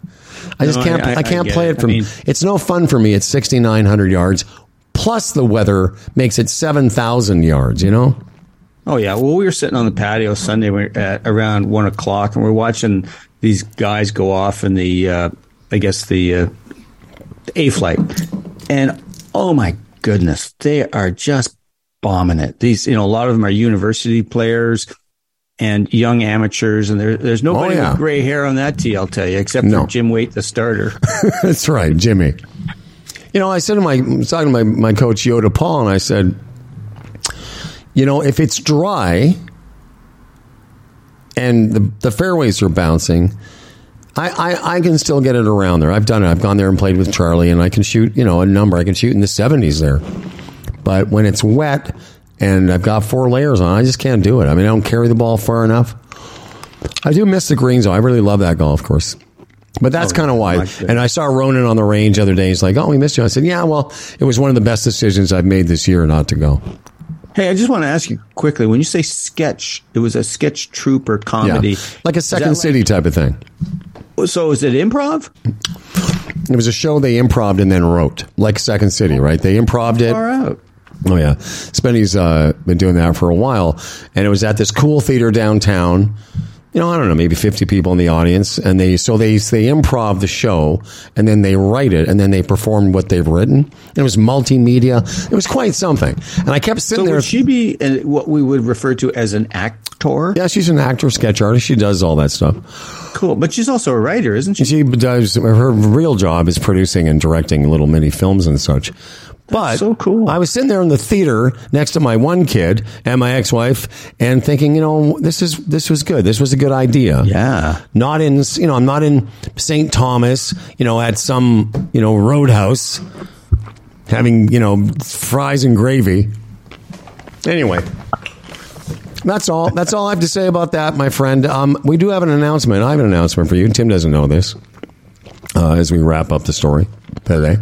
Speaker 1: I just
Speaker 2: No,
Speaker 1: can't.
Speaker 2: I-
Speaker 1: I,
Speaker 2: I-
Speaker 1: can't play
Speaker 2: it.
Speaker 1: it from.
Speaker 2: mean-
Speaker 1: it's no fun for me. It's sixty nine hundred yards. Plus, the weather makes it seven thousand yards. You know.
Speaker 2: Oh yeah. Well, we were sitting on the patio Sunday at around one o'clock, and we're watching these guys go off in the, uh, I guess the, uh, A flight, and oh my goodness, they are just bombing it. These, you know, a lot of them are university players and young amateurs, and there, there's oh, nobody
Speaker 1: Oh, yeah.
Speaker 2: with gray hair on that tee. I'll tell you, except
Speaker 1: No.
Speaker 2: for Jim Waite, the starter.
Speaker 1: That's right, Jimmy. You know, I said to my talking to my, my coach Yoda Paul, and I said, you know, if it's dry and the the fairways are bouncing, I, I, I can still get it around there. I've done it. I've gone there and played with Charlie, and I can shoot, you know, a number. I can shoot in the seventies there. But when it's wet and I've got four layers on, I just can't do it. I mean, I don't carry the ball far enough. I do miss the greens, though. I really love that golf course. But that's
Speaker 2: Oh,
Speaker 1: kind of why.
Speaker 2: like.
Speaker 1: And I saw Ronan on the range the other day. He's like, "Oh, we missed you." I said, "Yeah, well, it was one of the best decisions I've made this year not to go."
Speaker 2: Hey, I just want to ask you quickly. When you say sketch, it was a sketch troupe or
Speaker 1: Yeah,
Speaker 2: comedy,
Speaker 1: like a Second City type of thing.
Speaker 2: So is it improv?
Speaker 1: It was a show they improv and then wrote, like Second City, right? They improved it.
Speaker 2: Far out.
Speaker 1: Oh yeah, Spenny's uh, been doing that for a while, and it was at this cool theater downtown. You know, I don't know, maybe fifty people in the audience, and they so they they improv the show, and then they write it, and then they perform what they've written. It was multimedia. It was quite something. And I kept sitting
Speaker 2: So
Speaker 1: there.
Speaker 2: would she be uh, what we would refer to as an actor?
Speaker 1: yeah, she's an actor, sketch artist. She does all that stuff.
Speaker 2: Cool, but she's also a writer, isn't she?
Speaker 1: She does her real job is producing and directing little mini films and such. But
Speaker 2: so cool.
Speaker 1: I was sitting there in the theater next to my one kid and my ex-wife, and thinking, you know, this is this was good. This was a good idea.
Speaker 2: Yeah.
Speaker 1: Not in, you know, I'm not in St. Thomas, you know, at some, you know, roadhouse having, you know, fries and gravy. Anyway, that's all. That's all I have to say about that, my friend. Um, we do have an announcement. I have an announcement for you. Tim doesn't know this. Uh, as we wrap up the story today,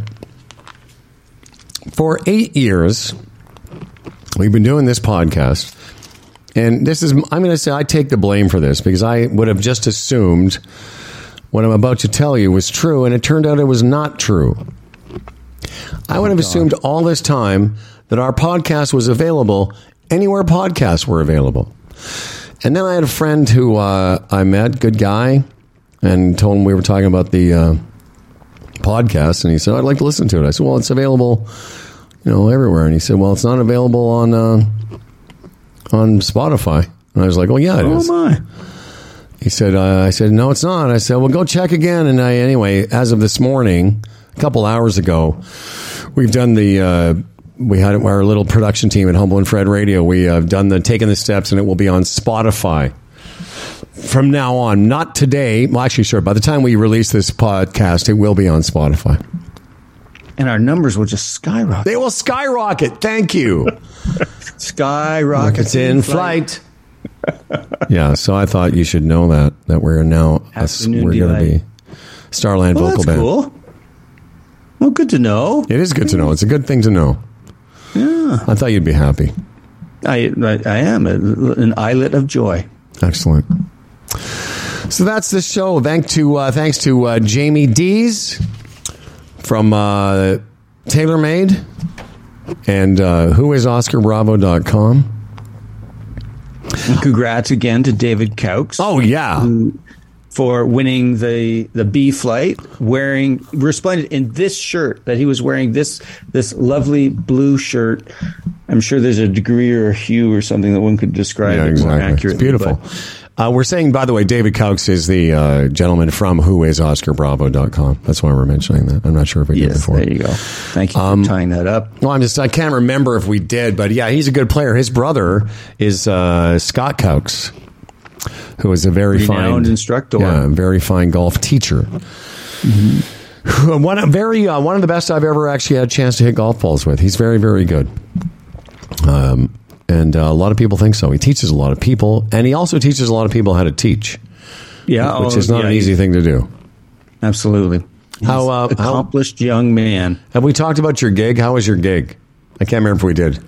Speaker 1: for eight years, we've been doing this podcast, and this is. I'm going to say I take the blame for this because I would have just assumed what I'm about to tell you was true, and it turned out it was not true. I would have assumed all this time that our podcast was available anywhere podcasts were available. And then I had a friend who uh, I met, good guy, and told him we were talking about the uh, podcast, and he said, "I'd like to listen to it." I said, "Well, it's available, you know, everywhere." And he said, "Well, it's not available on uh, on Spotify." And I was like, "Well, yeah, it
Speaker 2: Oh
Speaker 1: is."
Speaker 2: my!
Speaker 1: He said, uh, I said, no, it's not. I said, well, go check again. And I, anyway, as of this morning, a couple hours ago, we've done the, uh, we had our little production team at Humble and Fred Radio. We have done the taken the steps, and it will be on Spotify from now on. Not today. Well, actually, sure. By the time we release this podcast, it will be on Spotify.
Speaker 2: And our numbers will just skyrocket.
Speaker 1: They will skyrocket. Thank you.
Speaker 2: Skyrocket.
Speaker 1: It's in flight. yeah, so I thought you should know that that we're now a, we're going to be Starland
Speaker 2: Well,
Speaker 1: vocal
Speaker 2: that's
Speaker 1: band.
Speaker 2: cool. Well, good to know.
Speaker 1: It is good to know. It's a good thing to know.
Speaker 2: Yeah,
Speaker 1: I thought you'd be happy.
Speaker 2: I I, I am an islet of joy.
Speaker 1: Excellent. So that's the show. Thank to uh, thanks to uh, Jamey Dees from uh, TaylorMade and uh, who is OscarBravo.com.
Speaker 2: And congrats again to David Cowks
Speaker 1: Oh yeah,
Speaker 2: for winning the the B flight, wearing resplendent in this shirt that he was wearing this this lovely blue shirt. I'm sure there's a degree or a hue or something that one could describe
Speaker 1: yeah,
Speaker 2: it more
Speaker 1: exactly. It's beautiful. Uh, we're saying, by the way, David Cowks is the uh, gentleman from who is OscarBravo.com. That's why we're mentioning that. I'm not sure if we did
Speaker 2: Yes,
Speaker 1: before.
Speaker 2: there you go. Thank you
Speaker 1: Um,
Speaker 2: for tying that up.
Speaker 1: Well, I'm just I can't remember if we did, but yeah, he's a good player. His brother is uh, Scott Cowks, who is a very
Speaker 2: Renowned
Speaker 1: fine
Speaker 2: instructor.
Speaker 1: yeah, very fine golf teacher. One of very uh, one of the best I've ever actually had a chance to hit golf balls with. He's very very good. Um, and uh, a lot of people think so. He teaches a lot of people, and he also teaches a lot of people how to teach,
Speaker 2: Yeah,
Speaker 1: which
Speaker 2: oh,
Speaker 1: is not
Speaker 2: yeah,
Speaker 1: an easy thing to do.
Speaker 2: Absolutely. He's
Speaker 1: How, uh, how-
Speaker 2: accomplished young man.
Speaker 1: Have we talked about your gig? How was your gig? I can't remember if we did.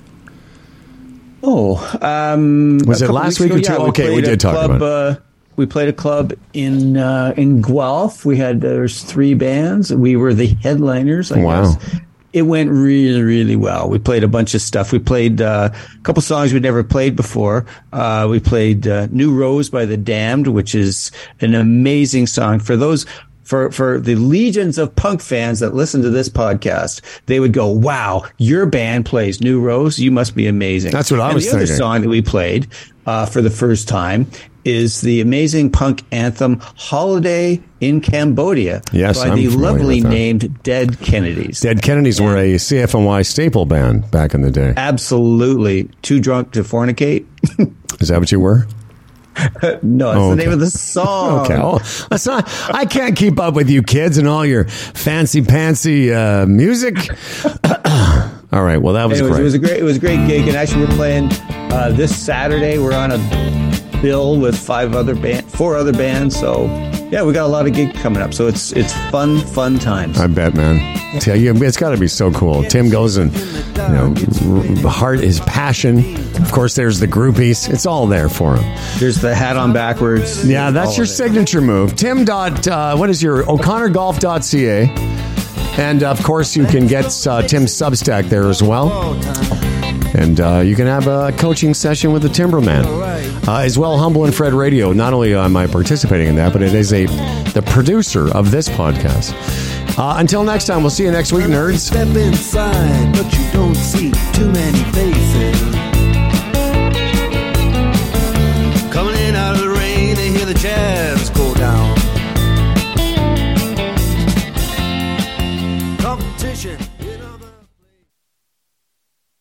Speaker 2: Oh, um,
Speaker 1: Was it last week
Speaker 2: ago,
Speaker 1: or two?
Speaker 2: yeah,
Speaker 1: Okay, we did talk
Speaker 2: club,
Speaker 1: about
Speaker 2: Uh, we played a club in uh, in Guelph. We had there's three bands. We were the headliners. I
Speaker 1: Wow.
Speaker 2: guess. It went really, really well. We played a bunch of stuff. We played uh, a couple songs we'd never played before. Uh, we played uh, "New Rose" by the Damned, which is an amazing song. For those for for the legions of punk fans that listen to this podcast, they would go, "Wow, your band plays New Rose. You must be amazing."
Speaker 1: That's what I
Speaker 2: And
Speaker 1: was
Speaker 2: the other
Speaker 1: thinking.
Speaker 2: song that we played uh, for the first time is the amazing punk anthem "Holiday in Cambodia"
Speaker 1: Yes,
Speaker 2: by
Speaker 1: I'm
Speaker 2: the lovely named Dead Kennedys.
Speaker 1: Dead Kennedys were a CFNY staple band back in the day.
Speaker 2: Absolutely, too drunk to fornicate.
Speaker 1: Is that what you were?
Speaker 2: No, it's
Speaker 1: Oh,
Speaker 2: the name of the song.
Speaker 1: Okay. That's not. I can't keep up with you kids and all your fancy pantsy uh, music. all right. Well, that was
Speaker 2: Anyways,
Speaker 1: great.
Speaker 2: it was a great, it was a great gig, and actually, we're playing uh, this Saturday. We're on a bill with five other band, four other bands. So, yeah, we got a lot of gig coming up. So it's it's fun, fun times.
Speaker 1: I bet, man. Tell you, it's got to be so cool. Tim goes and you know, heart, his passion. Of course, there's the groupies. It's all there for him.
Speaker 2: There's the hat on backwards.
Speaker 1: Yeah, that's your signature move. Tim dot uh, what is your O'ConnorGolf.ca, and of course you can get uh, Tim's Substack there as well and uh, you can have a coaching session with the Timberman. Uh, as well, Humble and Fred Radio. Not only am I participating in that, but it is a the producer of this podcast. Uh, until next time, we'll see you next week, nerds.
Speaker 4: Step inside, but you don't see too many faces. Coming in out of the rain, they hear the jazz.